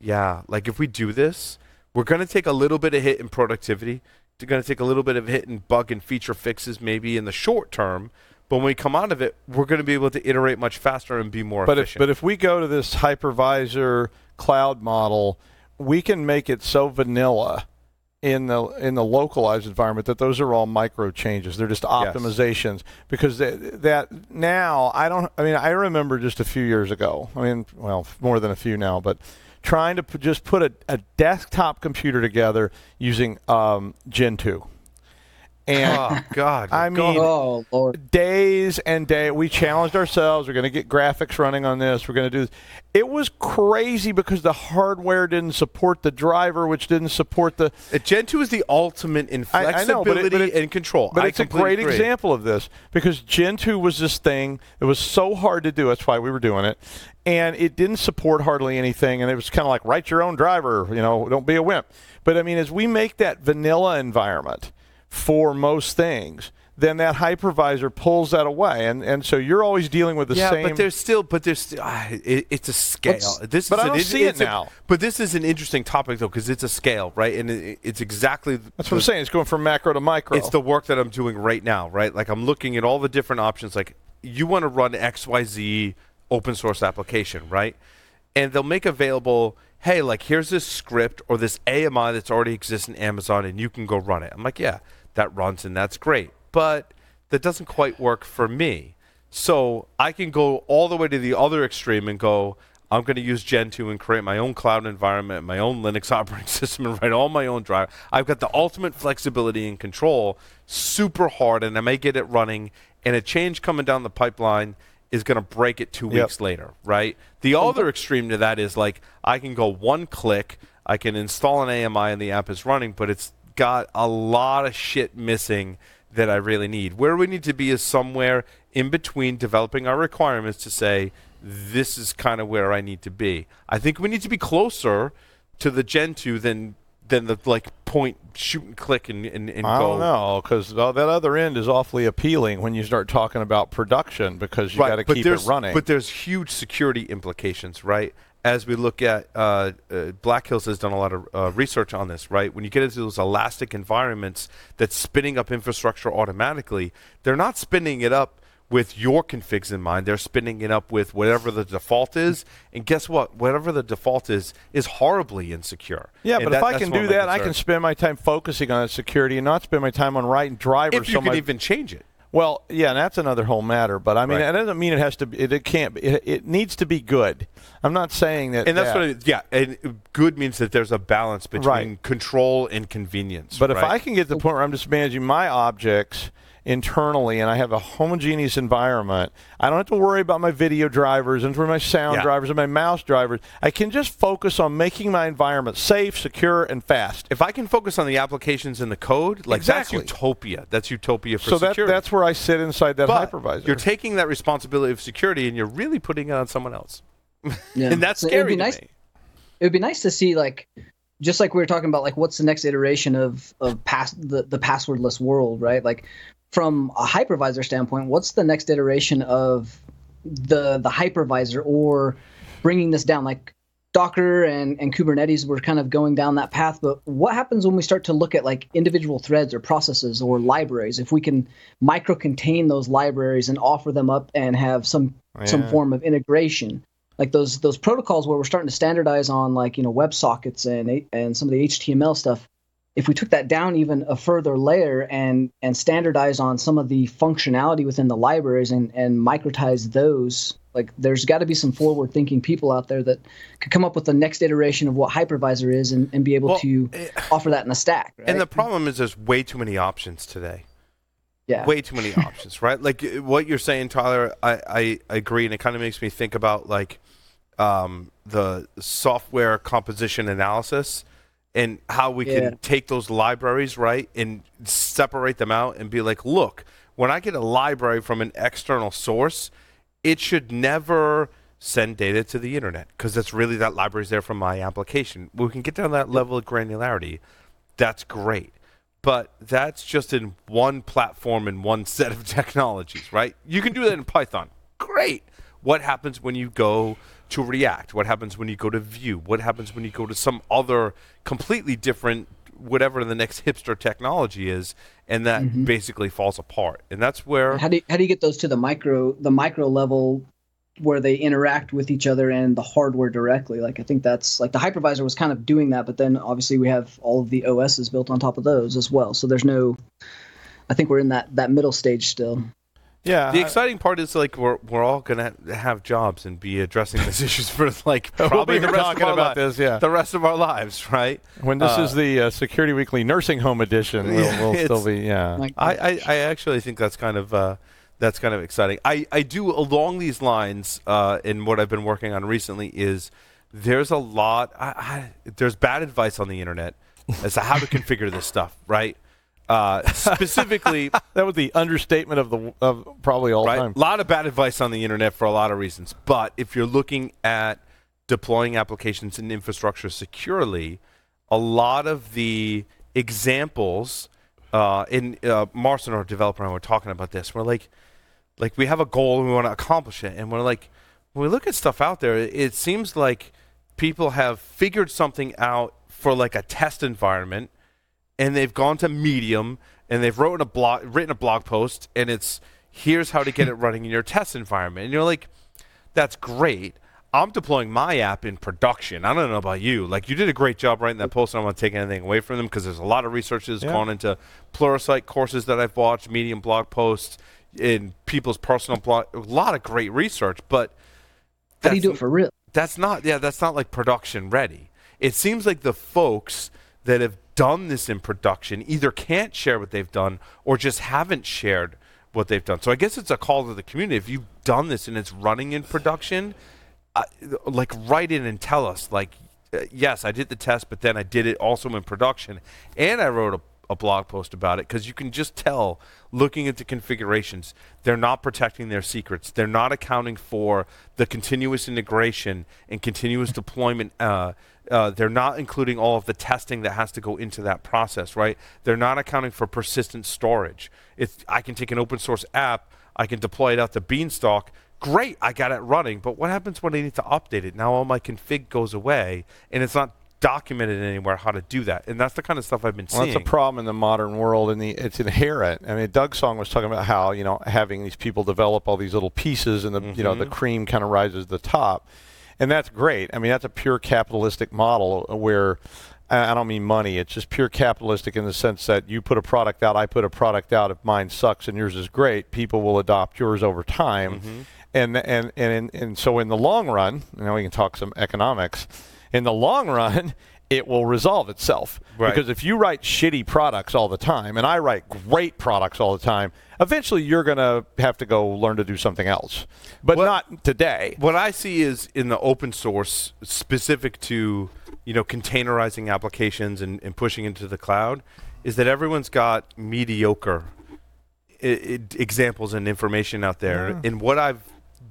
yeah, like if we do this, we're going to take a little bit of hit in productivity going to take a little bit of hit and bug and feature fixes maybe in the short term. But when we come out of it, we're going to be able to iterate much faster and be more but efficient. If, but if we go to this hypervisor cloud model, we can make it so vanilla in the in the localized environment that those are all micro changes. They're just optimizations because that, that now I don't. I mean, I remember just a few years ago. I mean, well, more than a few now, but trying to p- just put a, a desktop computer together using um, Gentoo. And oh God! I mean, Oh Lord. days and day we challenged ourselves we're going to get graphics running on this we're going to do this it was crazy because the hardware didn't support the driver which didn't support the Gentoo is the ultimate in I- I know, flexibility but it- but it- and control. but I it's a great agree. example of this because Gentoo was this thing that was so hard to do. That's why we were doing it. And it didn't support hardly anything. And it was kind of like, write your own driver, you know, don't be a wimp. But I mean, as we make that vanilla environment for most things, then that hypervisor pulls that away. And, and so you're always dealing with the yeah, same. but there's still, but there's, still, ah, it, it's a scale. This but is I an don't in- see it it's a- now. but this is an interesting topic though, because it's a scale, right? And it, it's exactly That's what I'm saying. It's going from macro to micro. It's the work that I'm doing right now, right? Like I'm looking at all the different options. Like you want to run XYZ open source application, right? And they'll make available, hey, like here's this script or this AMI that's already exists in Amazon and you can go run it. I'm like, yeah, that runs and that's great. But that doesn't quite work for me. So I can go all the way to the other extreme and go, I'm going to use Gentoo and create my own cloud environment, my own Linux [LAUGHS] operating system, and write all my own drive. I've got the ultimate flexibility and control, super hard, and I may get it running, and a change coming down the pipeline is going to break it two Yep. weeks later, right? The other extreme to that is like I can go one click, I can install an AMI, and the app is running, but it's got a lot of shit missing that I really need. Where we need to be is somewhere in between developing our requirements to say, this is kind of where I need to be. I think we need to be closer to the Gentoo than than the like point shoot and click and, and, and I go. don't know because that other end is awfully appealing when you start talking about production because you got to keep it running. But there's huge security implications, right? As we look at, uh, uh, Black Hills has done a lot of uh, research on this, right? When you get into those elastic environments that's spinning up infrastructure automatically, they're not spinning it up with your configs in mind. They're spinning it up with whatever the default is. And guess what? Whatever the default is, is horribly insecure. yeah, And but that- if I can do that, I can spend my time focusing on security and not spend my time on writing drivers. If you so can my- even change it. Well, yeah, and that's another whole matter. But I mean, Right. that doesn't mean it has to. Be, it, it can't. Be, it, it needs to be good. I'm not saying that. And that's that. what it, yeah, and good means that there's a balance between Right. control and convenience. But if? I can get to the point where I'm just managing my objects internally and I have a homogeneous environment, I don't have to worry about my video drivers and for my sound Yeah. drivers and my mouse drivers. I can just focus on making my environment safe, secure, and fast. if I can focus on the applications and the code, like Exactly. that's utopia. That's utopia for So that, that's where I sit inside that but hypervisor. You're taking that responsibility of security and you're really putting it on someone else, [LAUGHS] Yeah. and that's So it'd scary be to nice. me. It would be nice to see like, just like we were talking about, like what's the next iteration of of pass the the passwordless world, right? Like, from a hypervisor standpoint, what's the next iteration of the the hypervisor or bringing this down? Like Docker and, and Kubernetes were kind of going down that path, but what happens when we start to look at like individual threads or processes or libraries? If we can micro contain those libraries and offer them up and have some oh, some Yeah. form of integration, like those those protocols where we're starting to standardize on like you know WebSockets and and some of the HTML stuff. If we took that down even a further layer and and standardize on some of the functionality within the libraries and and microtize those, like there's got to be some forward thinking people out there that could come up with the next iteration of what hypervisor is and, and be able Well, to eh, offer that in a stack. Right? And the problem is there's way too many options today. yeah, way too many options, right? Like uh, what you're saying, Tyler, I, I agree, and it kind of makes me think about like um, the software composition analysis and how we Yeah. can take those libraries, right, and separate them out and be like, look, when I get a library from an external source, it should never send data to the internet because that's really that library's there from my application. We can get down that level of granularity. That's great but that's just in one platform and one set of [LAUGHS] technologies, right? You can do that in Python. Great. What happens when you go to React? What happens when you go to Vue? What happens when you go to some other completely different whatever the next hipster technology is and that mm-hmm. basically falls apart. And that's where how do you, how do you get those to the micro the micro level where they interact with each other and the hardware directly. Like I think that's like the hypervisor was kind of doing that, but then obviously we have all of the OSs built on top of those as well. So there's no I think we're in that that middle stage still. Yeah. The exciting part is like we're we're all gonna have jobs and be addressing these [LAUGHS] issues for like We'll probably the rest talking of our about li- this, yeah. the rest of our lives, right? when this Uh, is the uh, Security Weekly Nursing Home Edition, we'll, Yeah, [LAUGHS] we'll still be, yeah. Like I, I, I actually think that's kind of uh, that's kind of exciting. I, I do along these lines, uh, and what I've been working on recently is there's a lot. I, I, there's bad advice on the internet as to how to configure this stuff, right? Uh, [LAUGHS] specifically, [LAUGHS] that was the understatement of the of probably all right? time. A lot of bad advice on the internet for a lot of reasons. But if you're looking at deploying applications and infrastructure securely, a lot of the examples uh, in uh, Marson, our developer, and I were talking about this. We're like, like we have a goal and we want to accomplish it, and we're like, when we look at stuff out there, it, it seems like people have figured something out for like a test environment and they've gone to Medium and they've written a blog, written a blog post, and it's here's how to get it running in your test environment. And you're like, that's great. I'm deploying my app in production. I don't know about you. Like you did a great job writing that post. I don't want to take anything away from them because there's a lot of research that's Yeah. gone into Pluralsight courses that I've watched, Medium blog posts, in people's personal blog. A lot of great research, but how do you do it for real? that's not yeah that's not like production ready it seems like the folks that have done this in production either can't share what they've done or just haven't shared what they've done. So i guess it's a call to the community. If you've done this and it's running in production uh, like write in and tell us like uh, yes i did the test but then i did it also in production and i wrote a, a blog post about it because you can just tell looking at the configurations they're not protecting their secrets. They're not accounting for the continuous integration and continuous deployment uh, uh, they're not including all of the testing that has to go into that process right they're not accounting for persistent storage it's i can take an open source app i can deploy it out to beanstalk great, I got it running. But what happens when I need to update it? Now all my config goes away, and it's not documented anywhere how to do that. And that's the kind of stuff I've been Well, seeing. that's a problem in the modern world, and the it's inherent. I mean, Doug Song was talking about how you know having these people develop all these little pieces, and the you know the cream kind of rises to the top, and that's great. I mean, that's a pure capitalistic model where. I don't mean money. It's just pure capitalistic in the sense that you put a product out, I put a product out. If mine sucks and yours is great, people will adopt yours over time. Mm-hmm. And and and and so in the long run, now we can talk some economics. In the long run, [LAUGHS] it will resolve itself Right. because if you write shitty products all the time and I write great products all the time, eventually you're going to have to go learn to do something else. But Well- not today. what I see is in the open source specific to you know containerizing applications and, and pushing into the cloud is that everyone's got mediocre I- I- examples and information out there. And what I've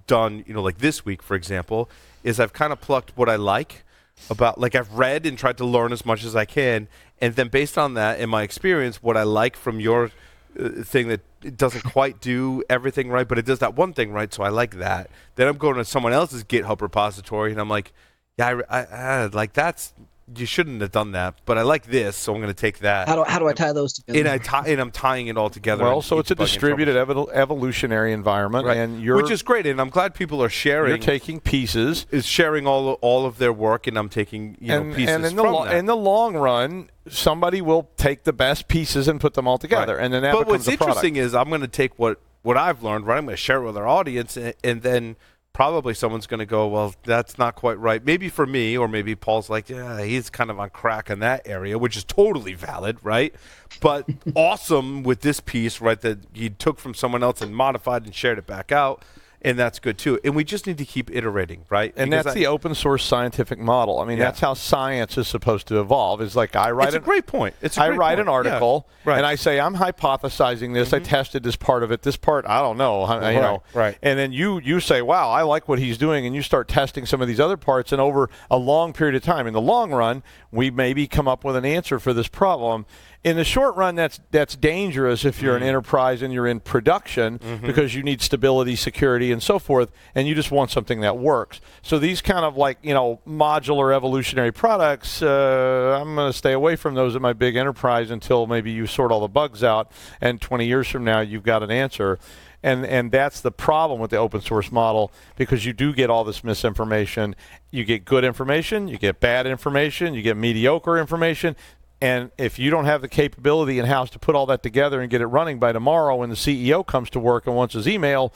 done, you know, like this week, for example, is I've kind of plucked what I like about, like I've read and tried to learn as much as I can, and then based on that and my experience, what I like from your uh, thing that it doesn't quite do everything right, but it does that one thing right, so I like that. Then I'm going to someone else's GitHub repository, and I'm like, yeah, I, I, I like that's you shouldn't have done that, but I like this, so I'm going to take that. How do how do I tie those together? and I tie, and I'm tying it all together. Well, so it's a distributed evol- evolutionary environment, Right. and you're which is great, and I'm glad people are sharing. you're taking pieces. is sharing all all of their work, and I'm taking you and, know pieces and in the from lo- that. in the long run, somebody will take the best pieces and put them all together, Right. and then that but becomes what's a product. interesting is I'm going to take what what I've learned, right? I'm going to share it with our audience, and, and then probably someone's going to go, well, that's not quite right. Maybe for me, or maybe Paul's like, yeah, he's kind of on crack in that area, which is totally valid, right? But [LAUGHS] awesome with this piece, right? That he took from someone else and modified and shared it back out. And that's good too. And we just need to keep iterating, right? and Because that's I- the open source scientific model. I mean, Yeah. that's how science is supposed to evolve. Is like I write It's a great point. It's I write point. an article Yeah. Right. Mm-hmm. and I say I'm hypothesizing this. I tested this part of it. This part I don't know. I- you Right, know. right. And then you you say, "Wow, I like what he's doing," and you start testing some of these other parts. And over a long period of time, in the long run, we maybe come up with an answer for this problem. In the short run, that's that's dangerous if you're Mm-hmm. an enterprise and you're in production because you need stability, security, and so forth, and you just want something that works. So these kind of like you know modular evolutionary products, uh, I'm going to stay away from those at my big enterprise until maybe you sort all the bugs out, and 20 years from now you've got an answer. and and that's the problem with the open source model because you do get all this misinformation. You get good information, you get bad information, you get mediocre information. And if you don't have the capability in house to put all that together and get it running by tomorrow when the CEO comes to work and wants his email,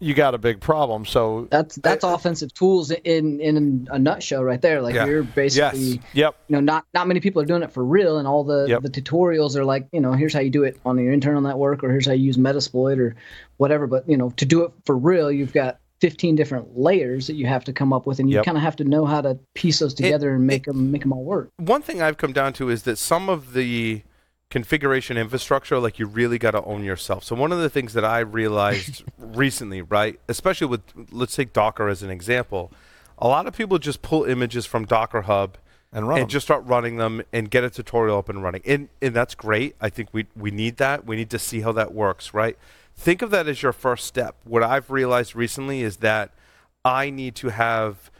you got a big problem. So that's that's I, offensive tools in in a nutshell right there. Like yeah. you're basically yes. yep. You know, not not many people are doing it for real, and all the yep. the tutorials are like, you know, here's how you do it on your internal network, or here's how you use Metasploit or whatever. But you know, to do it for real, you've got 15 different layers that you have to come up with and you yep. kind of have to know how to piece those together it, and make it, them make them all work one thing i've come down to is that some of the configuration infrastructure, like you really got to own yourself. So one of the things that I realized [LAUGHS] recently, right, especially with let's take Docker as an example, a lot of people just pull images from Docker Hub and run and just start running them and get a tutorial up and running. And and that's great. I think we we need that. We need to see how that works, right? Think of that as your first step. What I've realized recently is that I need to have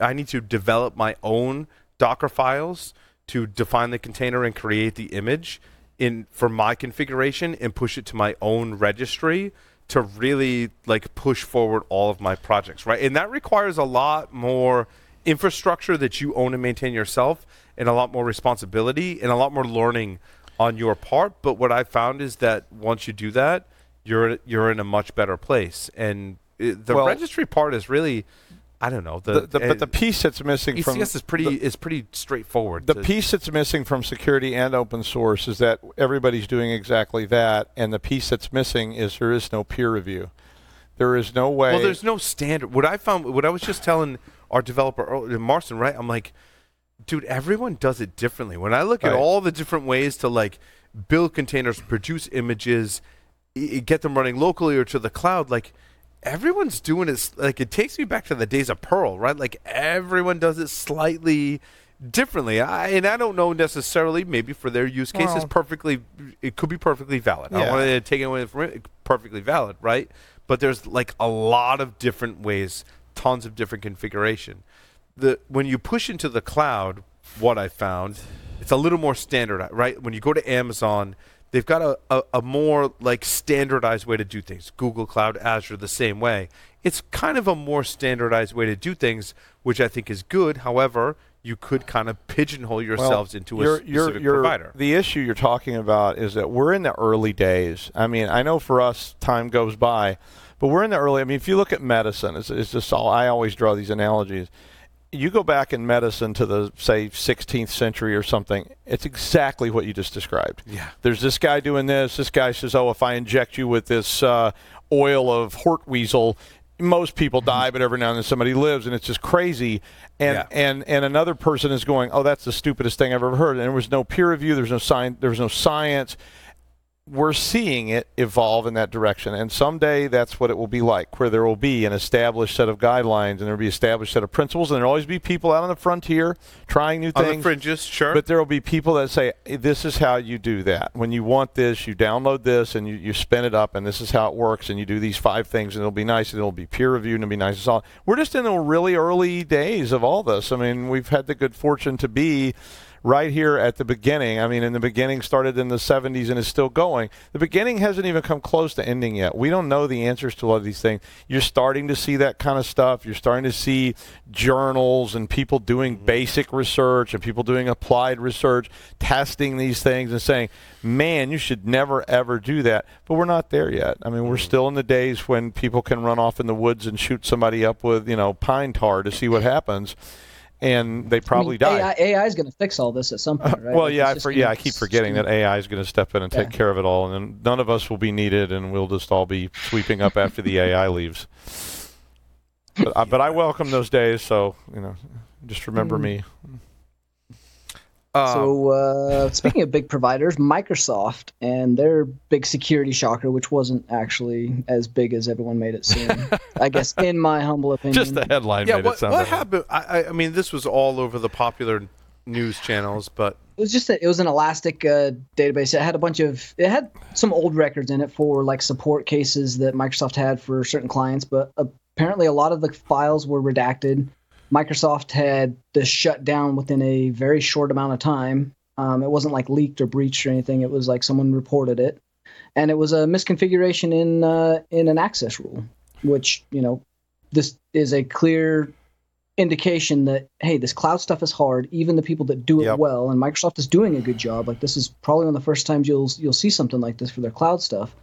I need to develop my own Docker files to define the container and create the image in for my configuration and push it to my own registry to really like push forward all of my projects, right? And that requires a lot more infrastructure that you own and maintain yourself and a lot more responsibility and a lot more learning on your part, but what I found is that once you do that, you're you're in a much better place. And it, the well, registry part is really I don't know. The, the, the but eh, the piece that's missing ECS from is pretty the, is pretty straightforward. The piece that's missing from security and open source is that everybody's doing exactly that, and the piece that's missing is there is no peer review. There is no way. Well, there's no standard. What I found, what I was just telling our developer Marston, right? I'm like, dude, everyone does it differently. When I look right. at all the different ways to like build containers, produce images, get them running locally or to the cloud, like everyone's doing it like it takes me back to the days of Perl, right? Like everyone does it slightly differently. I, and I don't know necessarily. Maybe for their use case, well, it's perfectly. It could be perfectly valid. Yeah. I don't want to take it away from it. Perfectly valid, right? But there's like a lot of different ways, tons of different configuration. The when you push into the cloud, what I found, it's a little more standard, right? When you go to Amazon, they've got a, a, a, more like standardized way to do things. Google Cloud, Azure, the same way. It's kind of a more standardized way to do things, which I think is good. However, you could kind of pigeonhole yourselves well, into a you're, specific you're, provider. The issue you're talking about is that we're in the early days. I mean, I know for us, time goes by, but we're in the early. I mean, if you look at medicine, it's, it's just all. I always draw these analogies you go back in medicine to the say 16th century or something it's exactly what you just described. Yeah. There's this guy doing this. This guy says oh if i inject you with this uh, oil of hortweasel most people die but every now and then somebody lives and it's just crazy. And yeah. and and another person is going oh that's the stupidest thing i've ever heard. And there was no peer review. There's no science there was no science we're seeing it evolve in that direction. And someday that's what it will be like, where there will be an established set of guidelines and there will be established set of principles. And there will always be people out on the frontier trying new things. On the fringes, sure. But there will be people that say, this is how you do that. When you want this, you download this and you, you spin it up, and this is how it works. And you do these five things, and it'll be nice, and it'll be peer reviewed, and it'll be nice and solid. We're just in the really early days of all this. I mean, we've had the good fortune to be right here at the beginning. I mean, in the beginning started in the 70s and is still going. The beginning hasn't even come close to ending yet. We don't know the answers to a lot of these things. You're starting to see that kind of stuff. You're starting to see journals and people doing mm-hmm. basic research and people doing applied research, testing these things and saying, man, you should never ever do that. But we're not there yet. I mean, we're mm-hmm. still in the days when people can run off in the woods and shoot somebody up with, you know, pine tar to see what happens and they probably I mean, die. AI, is going to fix all this at some point, [LAUGHS] right? well, like yeah, I, for, yeah, I keep forgetting that AI is going to step in and yeah. take care of it all, and then none of us will be needed, and we'll just all be sweeping up after the AI [LAUGHS] leaves. But, uh, but I welcome those days, so you know, just remember mm. me. Uh, so uh, speaking of big providers, Microsoft and their big security shocker, which wasn't actually as big as everyone made it seem. I [LAUGHS] guess, in my humble opinion, just the headline. Yeah, what, what happened? I, I, mean, this was all over the popular news channels, but it was just a, it was an Elastic uh, database. It had a bunch of it had some old records in it for like support cases that Microsoft had for certain clients, but apparently a lot of the files were redacted Microsoft had this shut down within a very short amount of time. Um, it wasn't like leaked or breached or anything. It was like someone reported it. and it was a misconfiguration in uh, in an access rule, which you know this is a clear indication that hey, this cloud stuff is hard. Even the people that do it Yep. well, and Microsoft is doing a good job. Like this is probably one of the first times you'll you'll see something like this for their cloud stuff.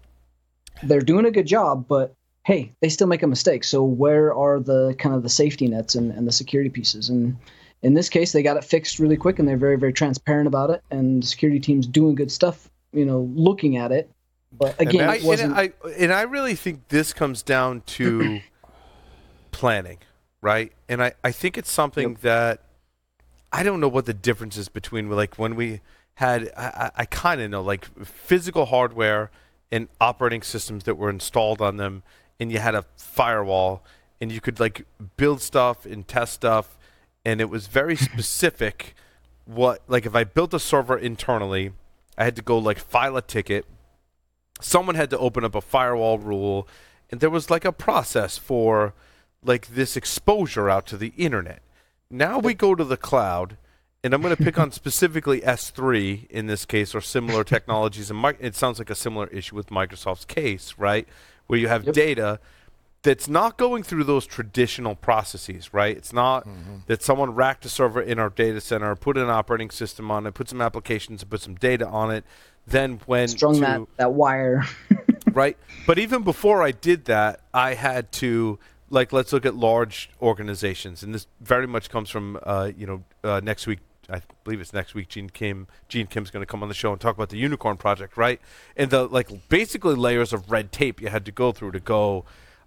They're doing a good job, but hey, they still make a mistake. So where are the kind of the safety nets and, and the security pieces? And in this case, they got it fixed really quick, and they're very very transparent about it. And the security team's doing good stuff. You know, looking at it. But again, I, it wasn't. and, I, and I really think this comes down to [CLEARS THROAT] planning, right? And I, I think it's something that I don't know what the difference is between like when we had I, I, I kind of know like physical hardware and operating systems that were installed on them, and you had a firewall, and you could like build stuff and test stuff, and it was very [LAUGHS] specific. What like if I built a server internally, I had to go like file a ticket. Someone had to open up a firewall rule and there was like a process for like this exposure out to the internet. Now we go to the cloud and i'm going to pick on [LAUGHS] specifically s3 in this case or similar [LAUGHS] technologies and it sounds like a similar issue with microsoft's case right where you have Yep. data that's not going through those traditional processes, right? It's not that someone racked a server in our data center, put an operating system on it, put some applications, put some data on it, then when strung to that that wire. [LAUGHS] right? But even before I did that, I had to like let's look at large organizations, and this very much comes from uh, you know uh, next week. I believe it's next week. Gene Kim, Gene Kim's going to come on the show and talk about the Unicorn Project, right? And the like basically layers of red tape you had to go through to go.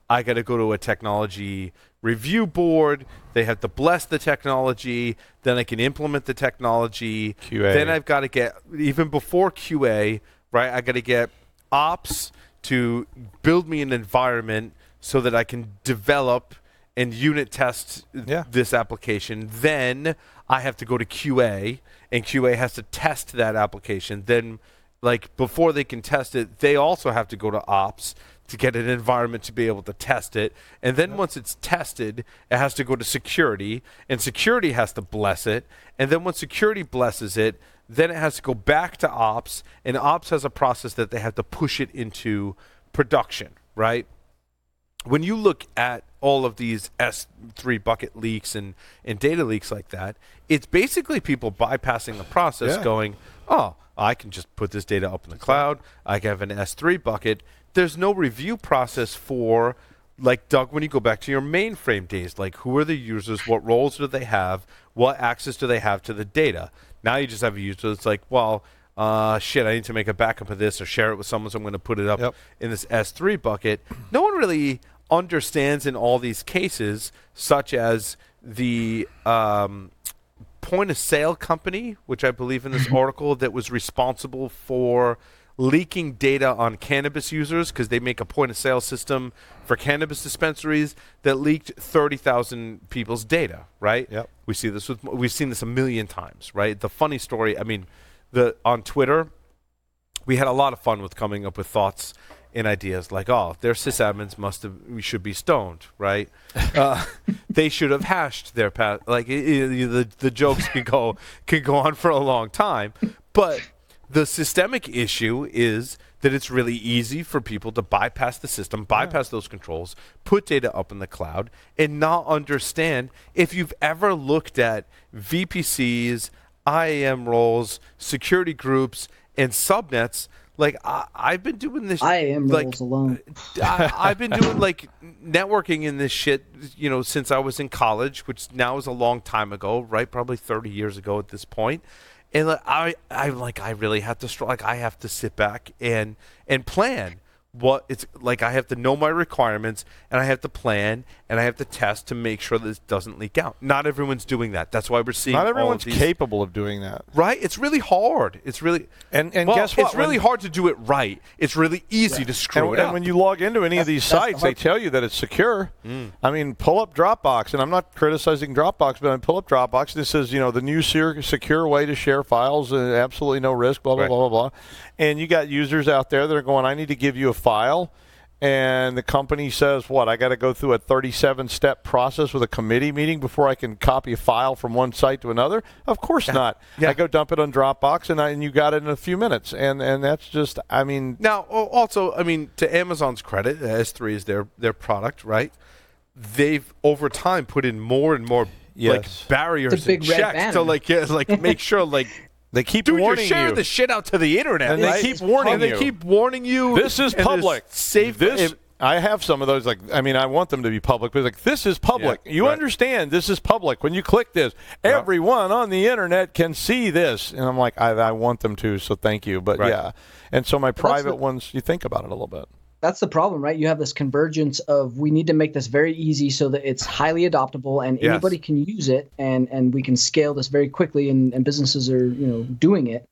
I got to go to a technology review board. They have to bless the technology. Then I can implement the technology. QA. Then I've got to get even before QA, right? I got to get ops to build me an environment so that I can develop and unit test Yeah. this application. Then I have to go to QA, and QA has to test that application. Then, like before they can test it, they also have to go to ops to get an environment to be able to test it. And then once it's tested, it has to go to security, and security has to bless it. And then once security blesses it, then it has to go back to ops, and ops has a process that they have to push it into production, right? when you look at all of these S3 bucket leaks and, and data leaks like that, it's basically people bypassing the process Yeah. going, oh, I can just put this data up in the cloud. I can have an S3 bucket. There's no review process for, like, Doug, when you go back to your mainframe days, like, who are the users? What roles do they have? What access do they have to the data? Now you just have a user that's like, well, uh, shit, I need to make a backup of this or share it with someone, so I'm going to put it up Yep. in this S3 bucket. No one really understands in all these cases, such as the um, point of sale company, which I believe in this article, that was responsible for leaking data on cannabis users because they make a point of sale system for cannabis dispensaries that leaked 30,000 people's data, right? Yep. We see this with we've seen this a million times, right? The funny story, I mean, the on Twitter, we had a lot of fun with coming up with thoughts and ideas like, oh, their sysadmins must have, we should be stoned, right? uh, [LAUGHS] they should have hashed their path. Like i i the the jokes can go [LAUGHS] can go on for a long time, but the systemic issue is that it's really easy for people to bypass the system, bypass those controls, put data up in the cloud, and not understand. If you've ever looked at VPCs, IAM roles, security groups, and subnets, like I, I've been doing this. I am like, roles alone. Uh, I, I've been doing like networking in this shit, you know, since I was in college, which now is a long time ago, right? Probably 30 years ago at this point. And like, I, I like, I really have to, like, I have to sit back and and plan what it's like. I have to know my requirements, and I have to plan, and I have to test to make sure this doesn't leak out. Not everyone's doing that. That's why we're seeing Not all of everyone's these- capable of doing that. Right? It's really hard. It's really And and well, guess what? It's really When- hard to do it right. It's really easy to screw And, it and up. when you log into any of these that's the sites, they tell you that it's secure. Mm. I mean, pull up Dropbox, and I'm not criticizing Dropbox, but I pull up Dropbox. This says, you know, the new secure, secure way to share files, and absolutely no risk, blah blah Right. blah blah blah. And you got users out there that are going, I need to give you a file. and the company says, "What? I got to go through a 37-step process with a committee meeting before I can copy a file from one site to another?" Of course not. Yeah. I go dump it on Dropbox, and, I, and you got it in a few minutes, and and that's just, I mean, Now, also, I mean, to Amazon's credit, S3 is their their product, right? They've over time put in more and more Yes. like barriers It's a big and red checks to like yeah, like make sure like [LAUGHS] they keep dude, you're sharing you. the shit out to the internet, And they keep warning and they you. keep warning you. This is public. Safe. This and- I have some of those. Like, I mean, I want them to be public, but like, this is public. Yeah, you right. understand? This is public. When you click this, everyone on the internet can see this, and I'm like, I, I want them to. So thank you, but Right. yeah. And so my private the- ones, you think about it a little bit. That's the problem, right? You have this convergence of we need to make this very easy so that it's highly adoptable and Yes. anybody can use it and and we can scale this very quickly and, and businesses are, you know, doing it.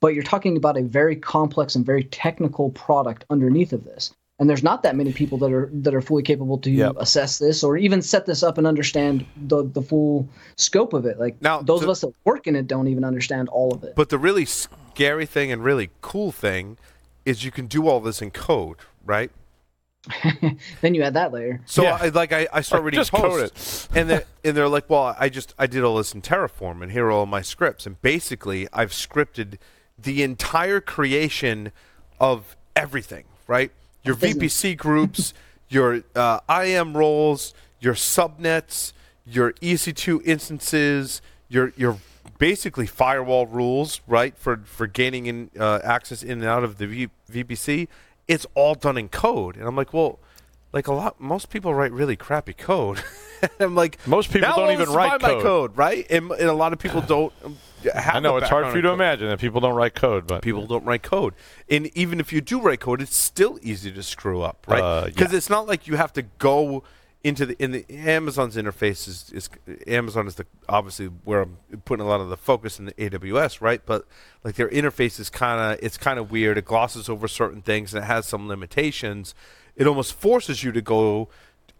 But you're talking about a very complex and very technical product underneath of this. And there's not that many people that are that are fully capable to Yep. assess this or even set this up and understand the the full scope of it. Like Now, those to- of us that work in it don't even understand all of it. But the really scary thing and really cool thing is you can do all this in code, right? [LAUGHS] then you add that layer. So Yeah. I, like I, I start Like, reading just code posts, and they're, [LAUGHS] and they're like, well, I just I did all this in Terraform, and here are all my scripts, and basically I've scripted the entire creation of everything, right? Your Business. VPC groups, [LAUGHS] your uh, IAM roles, your subnets, your EC2 instances, your your basically firewall rules, right? For for gaining in uh, access in and out of the v- VPC, it's all done in code, and I'm like, well, like a lot, most people write really crappy code. [LAUGHS] I'm like, Most people don't even write code. code, right? And, and a lot of people don't. [SIGHS] Have I know it's hard for you to imagine that people don't write code, but People don't write code, and even if you do write code, it's still easy to screw up, right? Uh, Because yeah. it's not like you have to go into the in the Amazon's interface is, is Amazon is the obviously where I'm putting a lot of the focus in the AWS, right? But like their interface is kind of it's kind of weird. It glosses over certain things and it has some limitations. It almost forces you to go.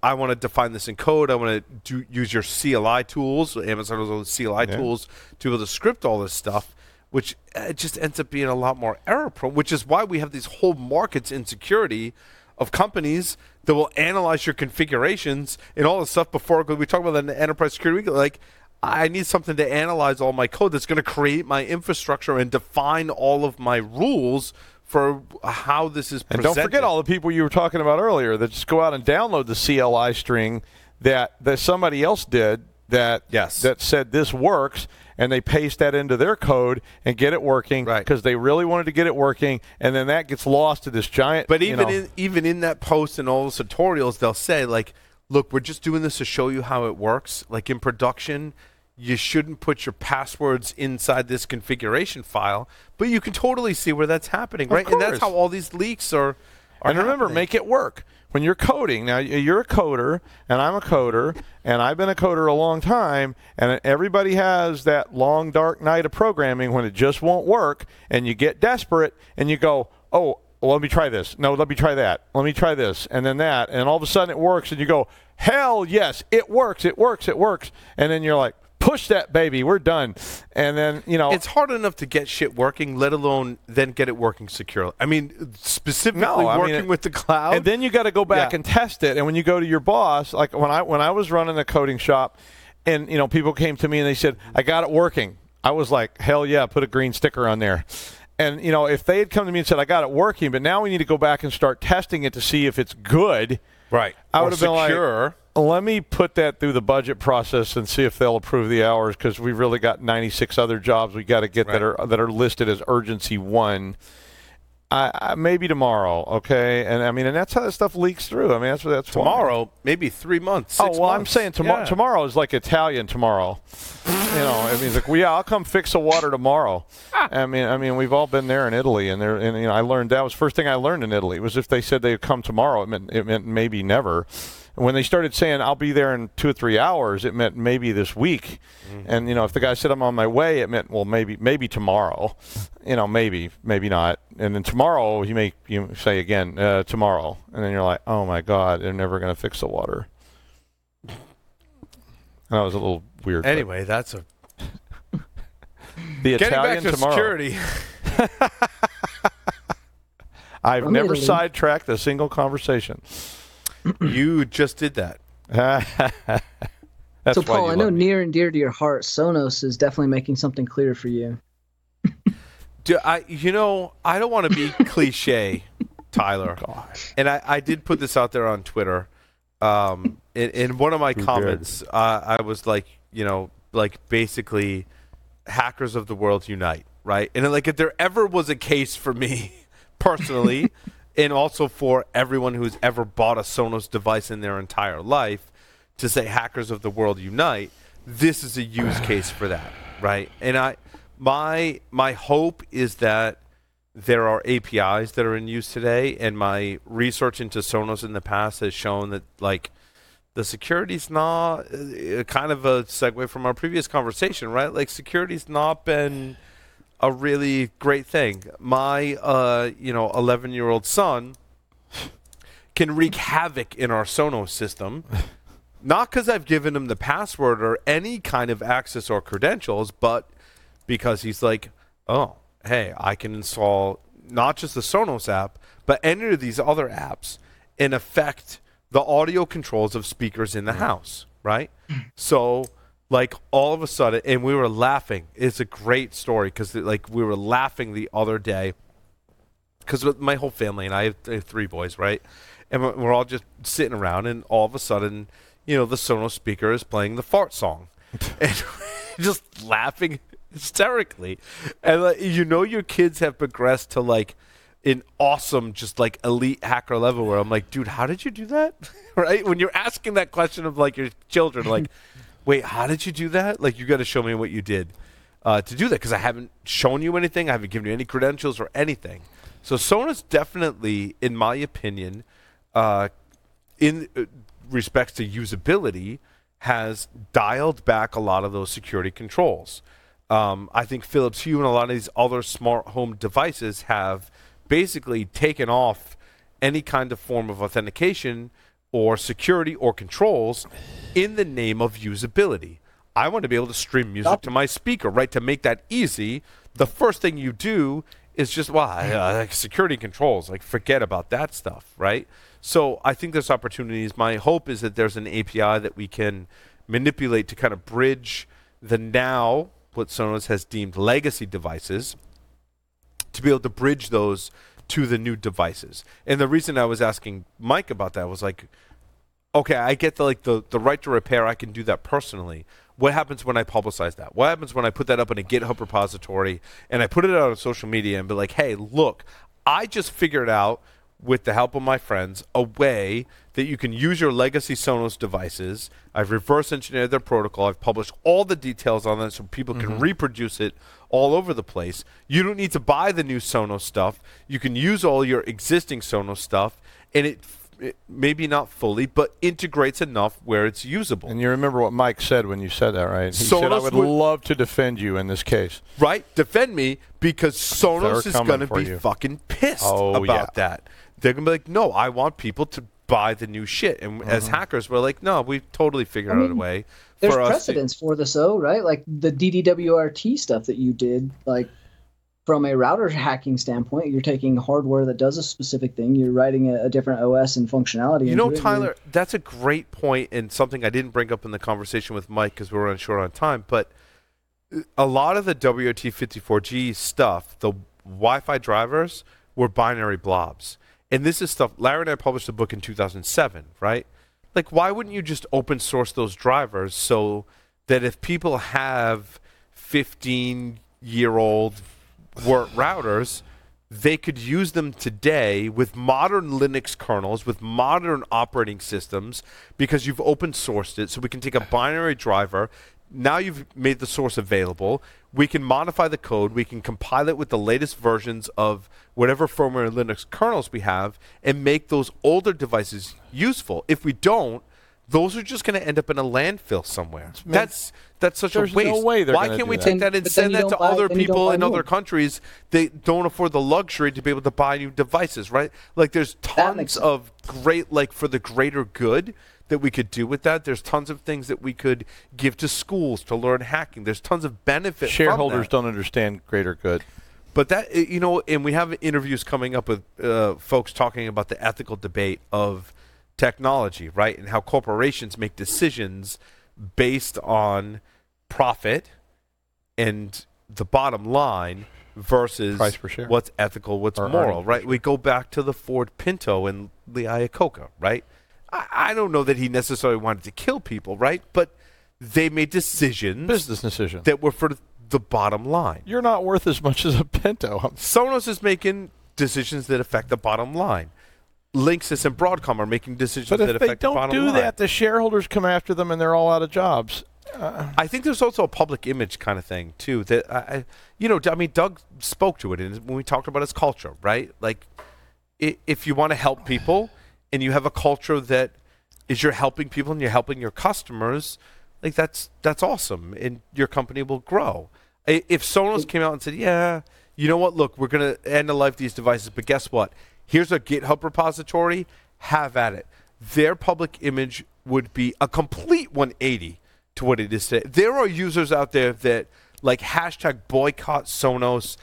I want to define this in code. I want to do use your CLI tools. Amazon has all the CLI Yeah. tools to be able to script all this stuff, which uh, it just ends up being a lot more error prone. Which is why we have these whole markets in security of companies that will analyze your configurations and all this stuff before we talk about the enterprise security. week, Like, I need something to analyze all my code that's going to create my infrastructure and define all of my rules for how this is. And don't forget all the people you were talking about earlier that just go out and download the CLI string that that somebody else did that Yes. that said this works and they paste that into their code and get it working Right. because they really wanted to get it working and then that gets lost to this giant But even know- in even in that post and all the tutorials, they'll say like, "Look, we're just doing this to show you how it works. Like in production, you shouldn't put your passwords inside this configuration file, but you can totally see where that's happening, right? And that's how all these leaks are. are and remember, happening. make it work. When you're coding, now you're a coder, and I'm a coder, and I've been a coder a long time, and everybody has that long, dark night of programming when it just won't work, and you get desperate, and you go, oh, well, let me try this. No, let me try that. Let me try this, and then that, and all of a sudden it works, and you go, hell yes, it works, it works, it works, and then you're like, push that baby, we're done, and then you know It's hard enough to get shit working, let alone then get it working securely. I mean, specifically No, I mean, working it- with the cloud. And then you got to go back Yeah. and test it. And when you go to your boss, like when I when I was running a coding shop, and you know people came to me and they said, "I got it working." I was like, "Hell yeah, put a green sticker on there." And you know, if they had come to me and said, "I got it working," but now we need to go back and start testing it to see if it's good, right, I would have been like. Let me put that through the budget process and see if they'll approve the hours because we've really got 96 other jobs we got to get that are that are listed as urgency one. I, I, maybe tomorrow, okay? And I mean, and that's how that stuff leaks through. I mean, that's what that's why. tomorrow, maybe three months. Oh six well, I'm saying tomorrow. Yeah. Tomorrow is like Italian tomorrow. you know, I mean, like, well, yeah, I'll come fix the water tomorrow. Ah. I mean, I mean, we've all been there in Italy, and there, and you know, I learned that was the first thing I learned in Italy was if they said they'd come tomorrow, it meant it meant maybe never. When they started saying I'll be there in two or three hours, it meant maybe this week. And you know, if the guy said I'm on my way, it meant well maybe maybe tomorrow. You know, maybe maybe not. And then tomorrow he may you say again uh, tomorrow, and then you're like, oh my god, they're never going to fix the water. And That was a little weird. but Anyway, that's a [LAUGHS] the getting Italian back to tomorrow. security. [LAUGHS] I've From never Italy. sidetracked a single conversation. You just did that. [LAUGHS] That's so Paul, I know me. near and dear to your heart, Sonos is definitely making something clear for you. Do I, you know, I don't want to be [LAUGHS] cliche, Tyler. And I, I did put this out there on Twitter. Um, in, in one of my did. comments, uh, I was like, you know, like basically, hackers of the world unite, right? And like, if there ever was a case for me [LAUGHS] personally, and also for everyone who's ever bought a Sonos device in their entire life, to say hackers of the world unite, this is a use [SIGHS] case for that, right? And I, my my hope is that there are APIs that are in use today, and my research into Sonos in the past has shown that like the security's not uh, kind of a segue from our previous conversation, right? Like security's not been a really great thing. My uh, you know 11 year old son can wreak havoc in our Sonos system. Not because I've given him the password or any kind of access or credentials, but because he's like, oh, hey, I can install not just the Sonos app, but any of these other apps and affect the audio controls of speakers in the house, right? So, like, all of a sudden, and we were laughing. It's a great story because, like, we were laughing the other day because my whole family and I have, I have three boys, right? And we're, we're all just sitting around, and all of a sudden, you know, the Sonos speaker is playing the fart song, [LAUGHS] and [LAUGHS] just laughing hysterically. And like, you know, your kids have progressed to like an awesome, just like elite hacker level. Where I'm like, dude, how did you do that? [LAUGHS] right? When you're asking that question of like your children, like, wait, how did you do that? Like, you got to show me what you did uh, to do that because I haven't shown you anything. I haven't given you any credentials or anything. So Sonos definitely, in my opinion, uh, in uh, respects to usability, has dialed back a lot of those security controls. Um, I think Philips Hue and a lot of these other smart home devices have basically taken off any kind of form of authentication or security or controls in the name of usability. I want to be able to stream music to my speaker, right? To make that easy, the first thing you do is just well, [SIGHS] like security controls. Like forget about that stuff, right? So I think there's opportunities. My hope is that there's an API that we can manipulate to kind of bridge the now what Sonos has deemed legacy devices to be able to bridge those to the new devices. And the reason I was asking Mike about that was like, okay, I get the like the, the right to repair, I can do that personally. What happens when I publicize that? What happens when I put that up in a GitHub repository and I put it out on social media and be like, hey, look, I just figured out with the help of my friends a way that you can use your legacy Sonos devices. I've reverse engineered their protocol. I've published all the details on that so people can mm-hmm. reproduce it all over the place. You don't need to buy the new Sonos stuff. You can use all your existing Sonos stuff, and it, it maybe not fully, but integrates enough where it's usable. And you remember what Mike said when you said that, right? He said, "I would would- love to defend you in this case." right? Defend me because Sonos They're is going to be you. fucking pissed Oh, about yeah. that. They're going to be like, no, I want people to buy the new shit. And as Mm-hmm. hackers, we're like, no, we've totally figured I out a way There's for us. To, precedence for this, though, right? Like the DDWRT stuff that you did, like from a router hacking standpoint, you're taking hardware that does a specific thing, you're writing a, a different OS and functionality. you know, into it, and you're- Tyler, that's a great point and something I didn't bring up in the conversation with Mike because we were on short on time. But a lot of the WRT54G stuff, the Wi-Fi drivers, were binary blobs. And this is stuff. Larry and I published a book in 2007, right? Like, why wouldn't you just open source those drivers so that if people have 15 year old routers, they could use them today with modern Linux kernels, with modern operating systems, because you've open sourced it. So we can take a binary driver. Now you've made the source available. We can modify the code. We can compile it with the latest versions of whatever firmware and Linux kernels we have and make those older devices useful. If we don't, those are just going to end up in a landfill somewhere. That's that's such There's a waste. no way they're Why can't do we that. take that and But send that to buy- other then you don't people in new other ones. countries that don't afford the luxury to be able to buy new devices, right? Like there's tons of great like for the greater good that we could do with that. There's tons of things that we could give to schools to learn hacking. There's tons of benefit. from Shareholders don't understand greater good. But that you know, and we have interviews coming up with uh, folks talking about the ethical debate of technology, right, and how corporations make decisions based on profit and the bottom line versus Price per share. what's ethical, what's Or moral, earnings right? We go back to the Ford Pinto and the Iacocca, right? I, I don't know that he necessarily wanted to kill people, right? But they made decisions Business decision. that were for the bottom line. You're not worth as much as a Pinto. [LAUGHS] Sonos is making decisions that affect the bottom line. Linksys and Broadcom are making decisions But that if they affect the don't bottom do line. that, the shareholders come after them and they're all out of jobs. I think there's also a public image kind of thing too. That I, I- you know, I mean, Doug spoke to it and when we talked about his culture, right? Like, i- if you want to help people and you have a culture that is you're helping people and you're helping your customers, like that's that's awesome, and your company will grow. If Sonos came out and said, "Yeah, you know what? Look, we're gonna end the life of these devices, but guess what? Here's a GitHub repository. Have at it." Their public image would be a complete 180 to what it is today. There are users out there that like hashtag boycott Sonos.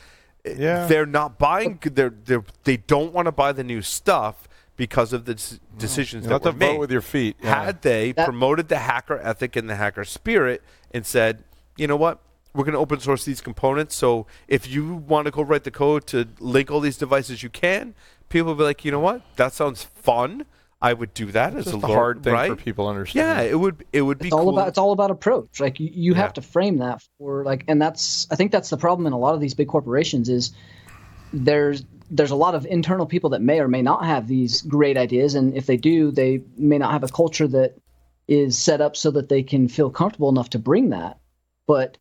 Yeah. They're not buying. They're, they're they don't want to buy the new stuff because of the des- decisions You that have to were made. vote with your feet. Yeah. Had they That- promoted the hacker ethic and the hacker spirit and said, you know what, we're going to open source these components. So if you want to go write the code to link all these devices, you can. People will be like, you know what, that sounds fun. I would do that It's as a a lord, hard thing right? for people to understand. Yeah, it would. It would be it's all cool. about it's all about approach like you, you Yeah. have to frame that for like and that's i think that's the problem in a lot of these big corporations is there's there's a lot of internal people that may or may not have these great ideas and if they do they may not have a culture that is set up so that they can feel comfortable enough to bring that. But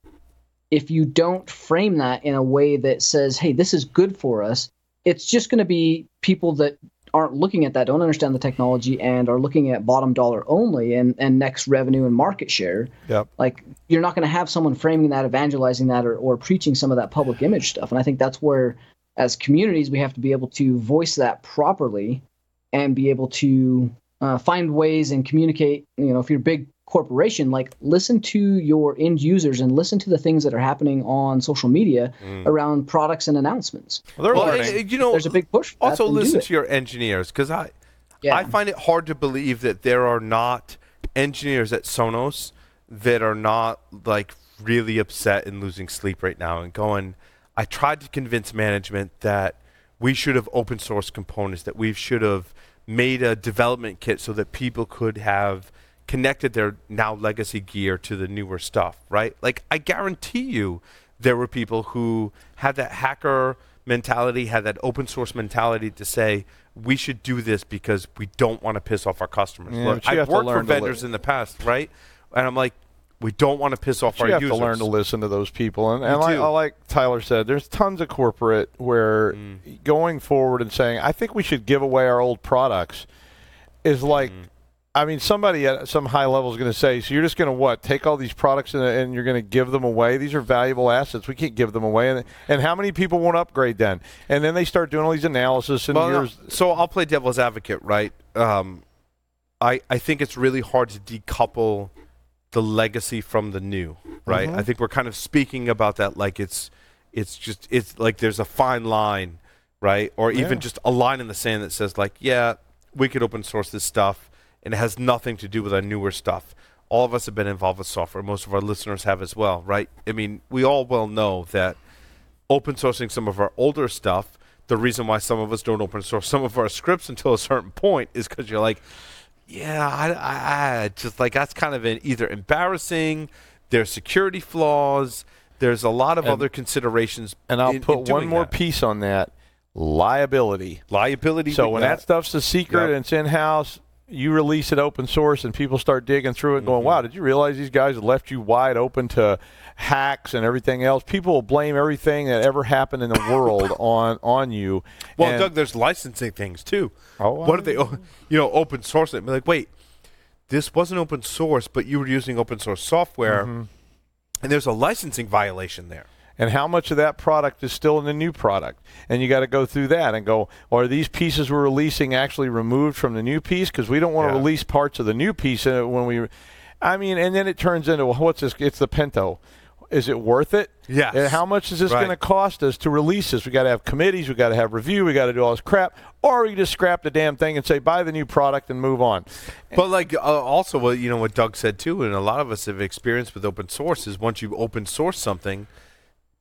if you don't frame that in a way that says hey this is good for us it's just going to be people that aren't looking at that don't understand the technology and are looking at bottom dollar only and, and next revenue and market share. Yep. like you're not going to have someone framing that evangelizing that or, or preaching some of that public image stuff. And i think that's where as communities we have to be able to voice that properly and be able to uh, find ways and communicate you know if you're a big corporation like listen to your end users and listen to the things that are happening on social media around products and announcements Well, they're well, learning. and, you know, there's a big push for Also, listen to your engineers because I, Yeah. I find it hard to believe that there are not engineers at Sonos that are not like really upset and losing sleep right now and going. I tried to convince management that we should have open source components, that we should have made a development kit so that people could have connected their now legacy gear to the newer stuff, right? Like I guarantee you there were people who had that hacker mentality, had that open source mentality to say we should do this because we don't want to piss off our customers. Yeah, Look, I've worked for learn to li- vendors in the past, right? And I'm like, we don't want to piss off our users. you have users. to learn to listen to those people. And, and like, like Tyler said, there's tons of corporate where Mm. going forward and saying, I think we should give away our old products is like, Mm. I mean, somebody at some high level is going to say, so you're just going to what? Take all these products and, and you're going to give them away? These are valuable assets. We can't give them away. And, and how many people won't upgrade then? And then they start doing all these analysis and Well, no, so I'll play devil's advocate, right? Um, I I think it's really hard to decouple the legacy from the new, right? Mhm. I think we're kind of speaking about that like it's it's just it's like there's a fine line, right? Or even Yeah. just a line in the sand that says like, yeah, we could open source this stuff, and it has nothing to do with our newer stuff. All of us have been involved with software. Most of our listeners have as well, right? I mean, we all well know that open sourcing some of our older stuff. The reason why some of us don't open source some of our scripts until a certain point is because you're like, yeah, I, I, I just like that's kind of an, either embarrassing. There's security flaws. There's a lot of And- other considerations. And I'll in- in put one more that. piece on that liability. liability. So when got. that stuff's a secret Yep. and it's in house, you release it open source and people start digging through it going, Mm-hmm. wow, did you realize these guys left you wide open to hacks and everything else? People will blame everything that ever happened in the [LAUGHS] world on on you. well, And- Doug, there's licensing things too. Oh, what if they, you know, open source it? Be like, wait, this wasn't open source, but you were using open source software, Mm-hmm. and there's a licensing violation there. And how much of that product is still in the new product and you got to go through that and go are these pieces we're releasing actually removed from the new piece because we don't want to Yeah. release parts of the new piece uh, when we i mean and then it turns into well, what's this it's the pinto Is it worth it? Yeah. And how much is this Right. going to cost us to release this? We got to have committees. We got to have review. We got to do all this crap. Or we just scrap the damn thing and say buy the new product and move on. But like uh, also what you know what Doug said too, and a lot of us have experienced with open source is once you open source something,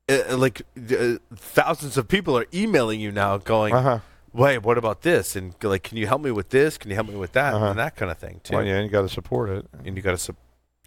uh, like uh, thousands of people are emailing you now going, Uh-huh. "Wait, what about this?" And like, "Can you help me with this? Can you help me with that?" And that kind of thing too. Well, yeah, you got to support it. And you got to.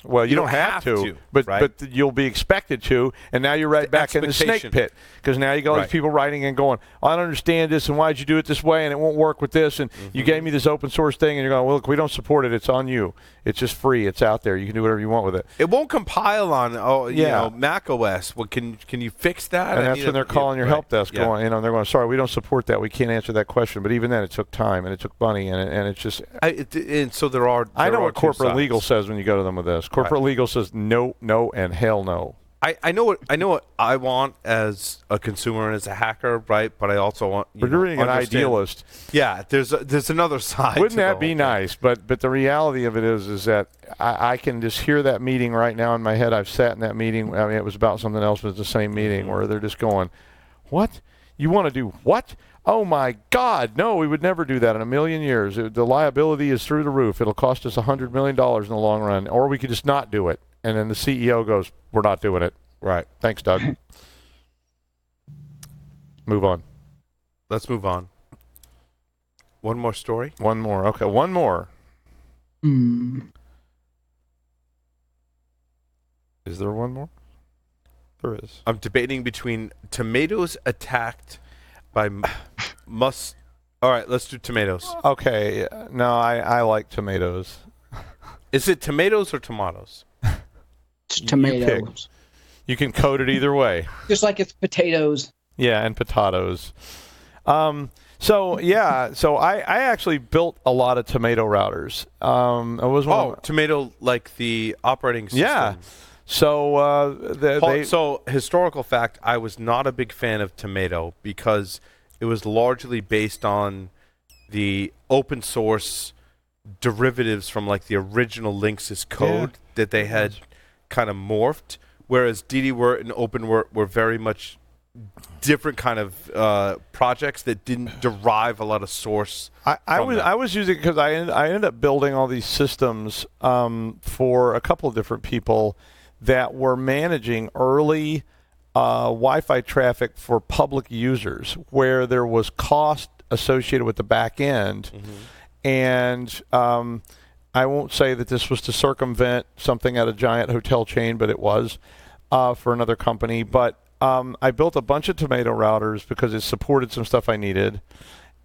Well, you, You don't, don't have, have to, to, but right? but you'll be expected to, and now you're right The back in the snake pit because now you got all Right. these people writing and going, I don't understand this, and why did you do it this way, and it won't work with this, and you Mm-hmm. gave me this open source thing, and you're going, well, look, we don't support it. It's on you. It's just free. It's out there. You can do whatever you want with it. It won't compile on oh you Yeah. know Mac OS. Well, can can you fix that? And I that's when they're calling your right. help desk, Yeah. going, you know, they're going, sorry, we don't support that. We can't answer that question. But even then, it took time and it took money, and it, and it's just. I, it, and so there are. I know are what corporate sides. legal says when you go to them with this. Corporate legal says no, no, and hell no. I, I know what I know what I want as a consumer and as a hacker, right? But I also want. You But you're being an idealist. Yeah, there's a, there's another side. Wouldn't that be thing. nice? But but the reality of it is is that I, I can just hear that meeting right now in my head. I've sat in that meeting. I mean, it was about something else, but it's the same meeting Mm-hmm. where they're just going, "What? You want to do what? Oh my God! No, we would never do that in a million years. It- the liability is through the roof. It'll cost us a hundred million dollars in the long run, or we could just not do it." And then the CEO goes, "We're not doing it." Right. Thanks, Doug. [LAUGHS] Move on. Let's move on. One more story. One more. Okay, one more. Hmm. Is there one more? There is. I'm debating between tomatoes attacked by m- mus. All right, let's do tomatoes. Okay. No, I, I like tomatoes. [LAUGHS] Is it tomatoes or tomatoes? It's You tomatoes. You can code it either way. Just like it's potatoes. Yeah, and potatoes. Um, so yeah, so I, I actually built a lot of tomato routers. Um, it was one. Oh, of- tomato like the operating system. Yeah. so uh, the, Paul, they, so historical fact, I was not a big fan of tomato because it was largely based on the open source derivatives from like the original Linksys code that they had kind of morphed, whereas DDWRT and OpenWRT were very much different kind of uh, projects that didn't [SIGHS] derive a lot of source. I, I was that. I was using because I ended, I ended up building all these systems um, for a couple of different people that were managing early uh, Wi-Fi traffic for public users, where there was cost associated with the back end, and um, I won't say that this was to circumvent something at a giant hotel chain, but it was uh, for another company. But um, I built a bunch of tomato routers because it supported some stuff I needed.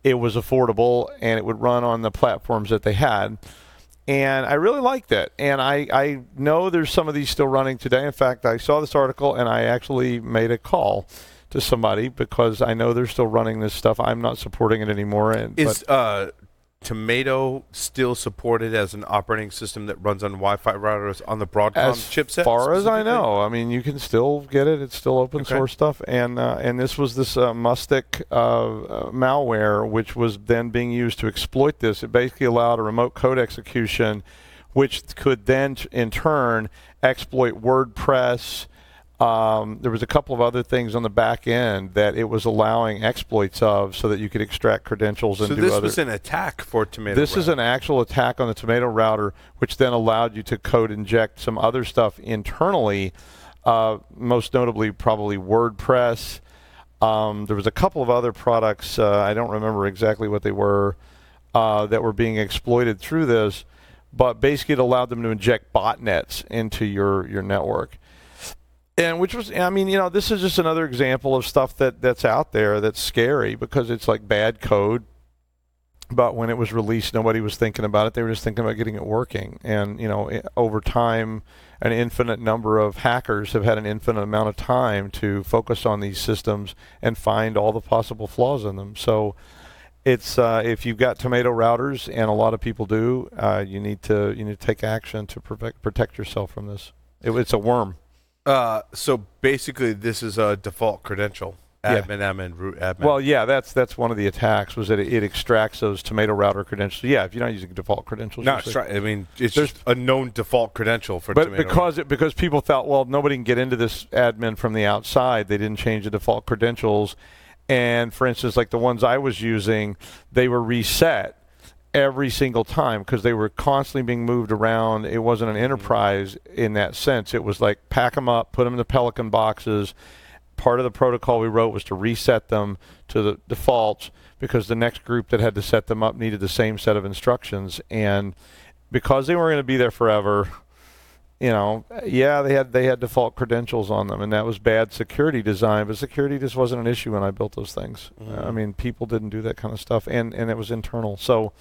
It was affordable and it would run on the platforms that they had. And I really liked it. And I, I know there's some of these still running today. In fact, I saw this article and I actually made a call to somebody because I know they're still running this stuff. I'm not supporting it anymore. And, but Is uh, Tomato still supported as an operating system that runs on Wi-Fi routers on the Broadcom as chipset? As far as I know, I mean, you can still get it. It's still open Okay. source stuff, and uh, and this was this uh, Muhstik uh, uh, malware, which was then being used to exploit this. It basically allowed a remote code execution, which could then, t- in turn, exploit WordPress. Um, there was a couple of other things on the back end that it was allowing exploits of, so that you could extract credentials and So do this other. was an attack for Tomato. This is an actual attack on the tomato router, which then allowed you to code inject some other stuff internally, uh, most notably probably WordPress. Um, there was a couple of other products, uh, I don't remember exactly what they were, uh, that were being exploited through this, but basically it allowed them to inject botnets into your, your network. And which was, I mean, you know, this is just another example of stuff that, that's out there that's scary because it's like bad code but when it was released, nobody was thinking about it. They were just thinking about getting it working. And you know, over time, an infinite number of hackers have had an infinite amount of time to focus on these systems and find all the possible flaws in them. So, it's uh, if you've got tomato routers, and a lot of people do, uh, you need to you need to take action to protect protect yourself from this. It, it's a worm. Uh, so basically, this is a default credential. Yeah. admin, admin, root admin. Well, yeah, that's that's one of the attacks was that it, it extracts those tomato router credentials. Yeah, if you're not using default credentials. usually. I mean, it's There's- just a known default credential for. But Tomato. because it, because people thought, well, nobody can get into this admin from the outside, they didn't change the default credentials. And for instance, like the ones I was using, they were reset every single time because they were constantly being moved around. It wasn't an mm-hmm. enterprise in that sense. It was like pack them up, put them in the Pelican boxes. Part of the protocol we wrote was to reset them to the defaults because the next group that had to set them up needed the same set of instructions. And because they weren't going to be there forever, you know, yeah, they had they had default credentials on them, and that was bad security design. But security just wasn't an issue when I built those things. Mm-hmm. I mean, people didn't do that kind of stuff, and and it was internal. So,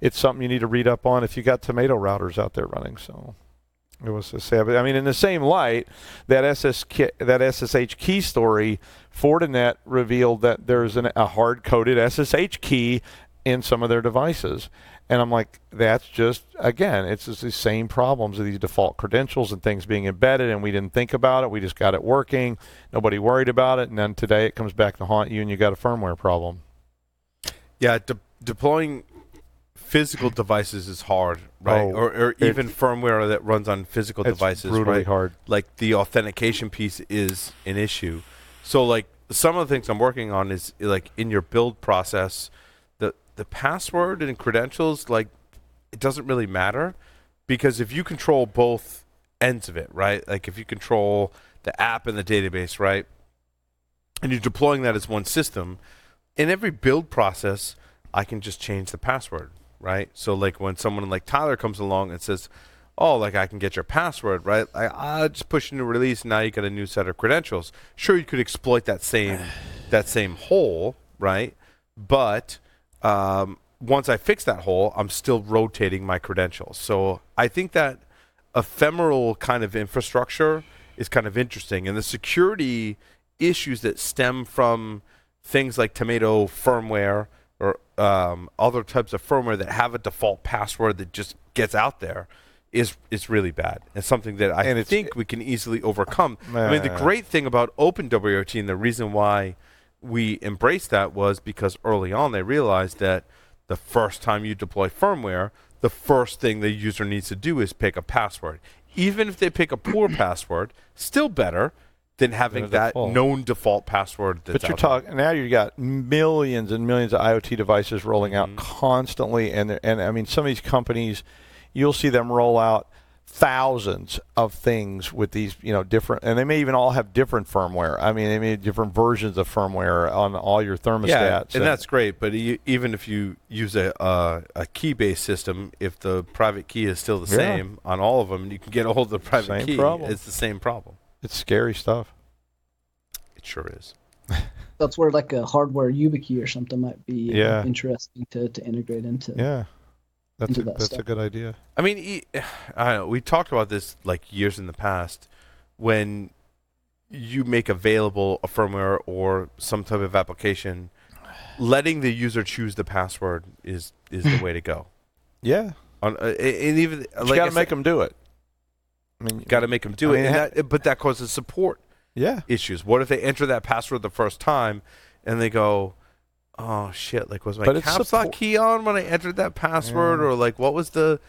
it's something you need to read up on if you got tomato routers out there running. So, it was a sad. I mean, in the same light, that SS that SSH key story, Fortinet revealed that there's an, a hard coded SSH key in some of their devices. And I'm like, that's just again, it's just the same problems of these default credentials and things being embedded, and we didn't think about it. We just got it working. Nobody worried about it, and then today it comes back to haunt you, and you got a firmware problem. yeah, de- deploying physical devices is hard, right? Oh, or, or even firmware that runs on physical It's devices, brutally right? hard. like the authentication piece is an issue. So like some of the things I'm working on is like in your build process, the the password and credentials like it doesn't really matter because if you control both ends of it, right? Like if you control the app and the database, right? And you're deploying that as one system, in every build process, I can just change the password, right? So like when someone like Tyler comes along and says, "Oh, like I can get your password," right? I I just push into release. Now you got a new set of credentials. Sure, you could exploit that same [SIGHS] that same hole, right? But um, once I fix that hole, I'm still rotating my credentials. So I think that ephemeral kind of infrastructure is kind of interesting, and the security issues that stem from things like Tomato firmware um, other types of firmware that have a default password that just gets out there is is really bad. It's something that I And think we can easily overcome. I mean, the great thing about OpenWRT and the reason why we embraced that was because early on they realized that the first time you deploy firmware, the first thing the user needs to do is pick a password. Even if they pick a poor [CLEARS THROAT] password, still better than having that default. known default password. That's But you're talking now. You've got millions and millions of IoT devices rolling out Mhm. constantly, and and I mean some of these companies, you'll see them roll out thousands of things with these you know different, and they may even all have different firmware. I mean, they may have different versions of firmware on all your thermostats. Yeah, and that's great. But e- even if you use a uh, a key based system, if the private key is still the Yeah. same on all of them, and you can get a hold of the private Same key, problem. it's the same problem. It's scary stuff. It sure is. [LAUGHS] That's where like a hardware YubiKey or something might be uh, Yeah. interesting to, to integrate into. Yeah, that's Into a, that that's a good idea. I mean, e- [SIGHS] I don't know. We talked about this like years in the past when you make available a firmware or some type of application. Letting the user choose the password is is the [LAUGHS] way to go. Yeah, On uh, and even you like got to make them do it. I mean, got to make them do I it, mean, and that, but that causes support yeah. issues. What if they enter that password the first time and they go, "Oh shit! Like was my But caps lock key on when I entered that password, Yeah. or like what was the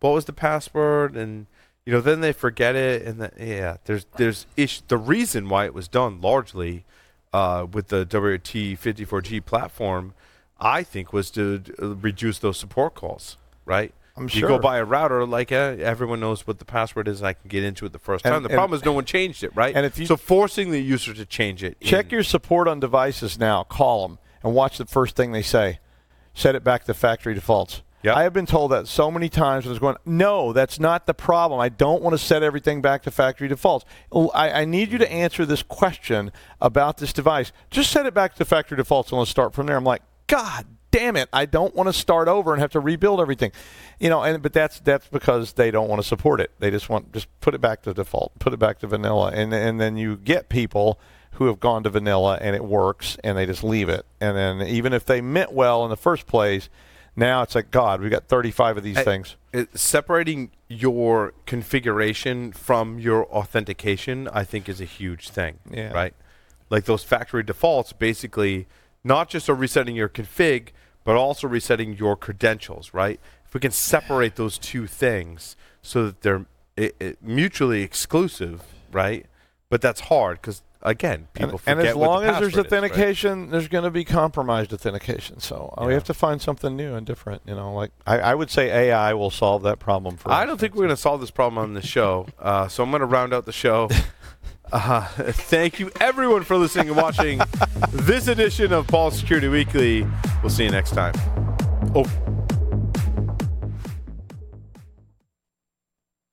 what was the password?" And you know, then they forget it, and the, yeah, there's there's ish. The reason why it was done largely uh, with the WRT54G platform, I think, was to reduce those support calls. Right. I'm You go buy a router, like uh, everyone knows what the password is, and I can get into it the first And- time. The and- problem is no one changed it, right? and if you- so forcing the user to change it. Check in- your support on devices now. Call them and watch the first thing they say. Set it back to factory defaults. Yep. I have been told that so many times. I was going, no, that's not the problem. I don't want to set everything back to factory defaults. I need you to answer this question about this device. Just set it back to factory defaults and let's start from there. I'm like, God damn it! I don't want to start over and have to rebuild everything. You know, and but that's that's because they don't want to support it. They just want just put it back to default, put it back to vanilla, and and then you get people who have gone to vanilla and it works and they just leave it. And then even if they meant well in the first place, now it's like God, we've got 35 of these I- things. it, separating your configuration from your authentication, I think, is a huge thing. Yeah. Right. like those factory defaults, basically not just are resetting your config, but also resetting your credentials, right? If we can separate those two things so that they're it, it, mutually exclusive, right? But that's hard because again, people and, forget and as what the long as there's password is, right? authentication, there's going to be compromised authentication. So uh, we have to find something new and different. You know, like I, I would say AI will solve that problem for us. I don't think we're going to solve this problem on the show. [LAUGHS] Uh, so I'm going to round out the show. [LAUGHS] Uh, [LAUGHS] thank you, everyone, for listening and watching [LAUGHS] this edition of Paul Security Weekly. We'll see you next time. Oh.